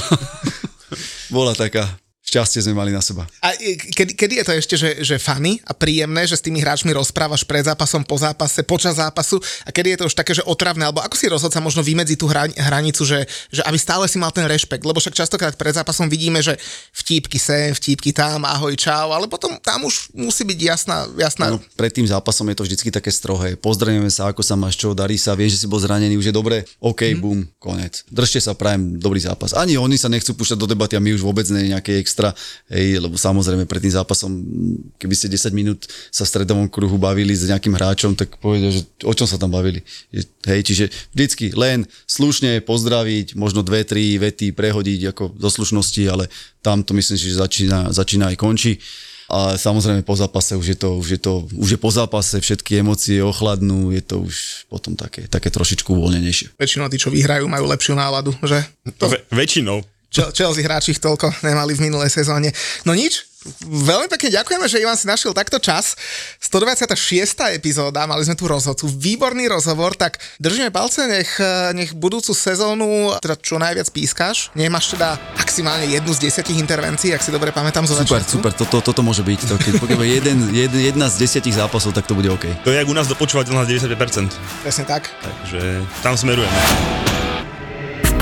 bola taká šťastie sme mali na seba. A e, kedy, kedy je to ešte, že, že funny a príjemné, že s tými hráčmi rozprávaš pred zápasom, po zápase, počas zápasu a kedy je to už také, že otravné, alebo ako si rozhodca možno vymedzi tú hra, hranicu, že, že aby stále si mal ten rešpekt, lebo však častokrát pred zápasom vidíme, že vtípky sem, vtípky tam, ahoj, čau, ale potom tam už musí byť jasná, jasná No, pred tým zápasom je to vždycky také strohé. Pozdravíme sa, ako sa máš, čo, darí sa, vieš, že si bol zranený, už je dobre, OK, mm. bum, konec. Držte sa, prajem dobrý zápas. Ani oni sa nechcú púšťať do debaty a my už vôbec nie nejaké extra, hej, lebo samozrejme pred tým zápasom, keby ste 10 minút sa v stredovom kruhu bavili s nejakým hráčom, tak povedia, že o čom sa tam bavili. Hej, čiže vždycky len slušne pozdraviť, možno dve, tri vety prehodiť ako zo slušnosti, ale tam to myslím že začína, začína aj končí. A samozrejme po zápase už je to, už je to, už je po zápase, všetky emócie ochladnú, je to už potom také, také trošičku uvoľnenejšie. väčšinou tí, čo vyhrajú, majú lepšiu náladu, že? To Ve- väčšinou. Chel- Chelsea hráči ich toľko nemali v minulej sezóne. No nič, veľmi pekne ďakujeme, že Ivan si našiel takto čas. 126. epizóda, mali sme tu rozhodcu, výborný rozhovor, tak držíme palce, nech, nech budúcu sezónu teda čo najviac pískaš. Nech máš teda maximálne jednu z desiatich intervencií, ak si dobre pamätám zo Super, začiatku. super, toto, toto môže byť. To, keď pokiaľ jeden, jeden, jedna z desiatich zápasov, tak to bude OK. To je jak u nás dopočúvateľná 95%. Presne tak. Takže tam smerujeme.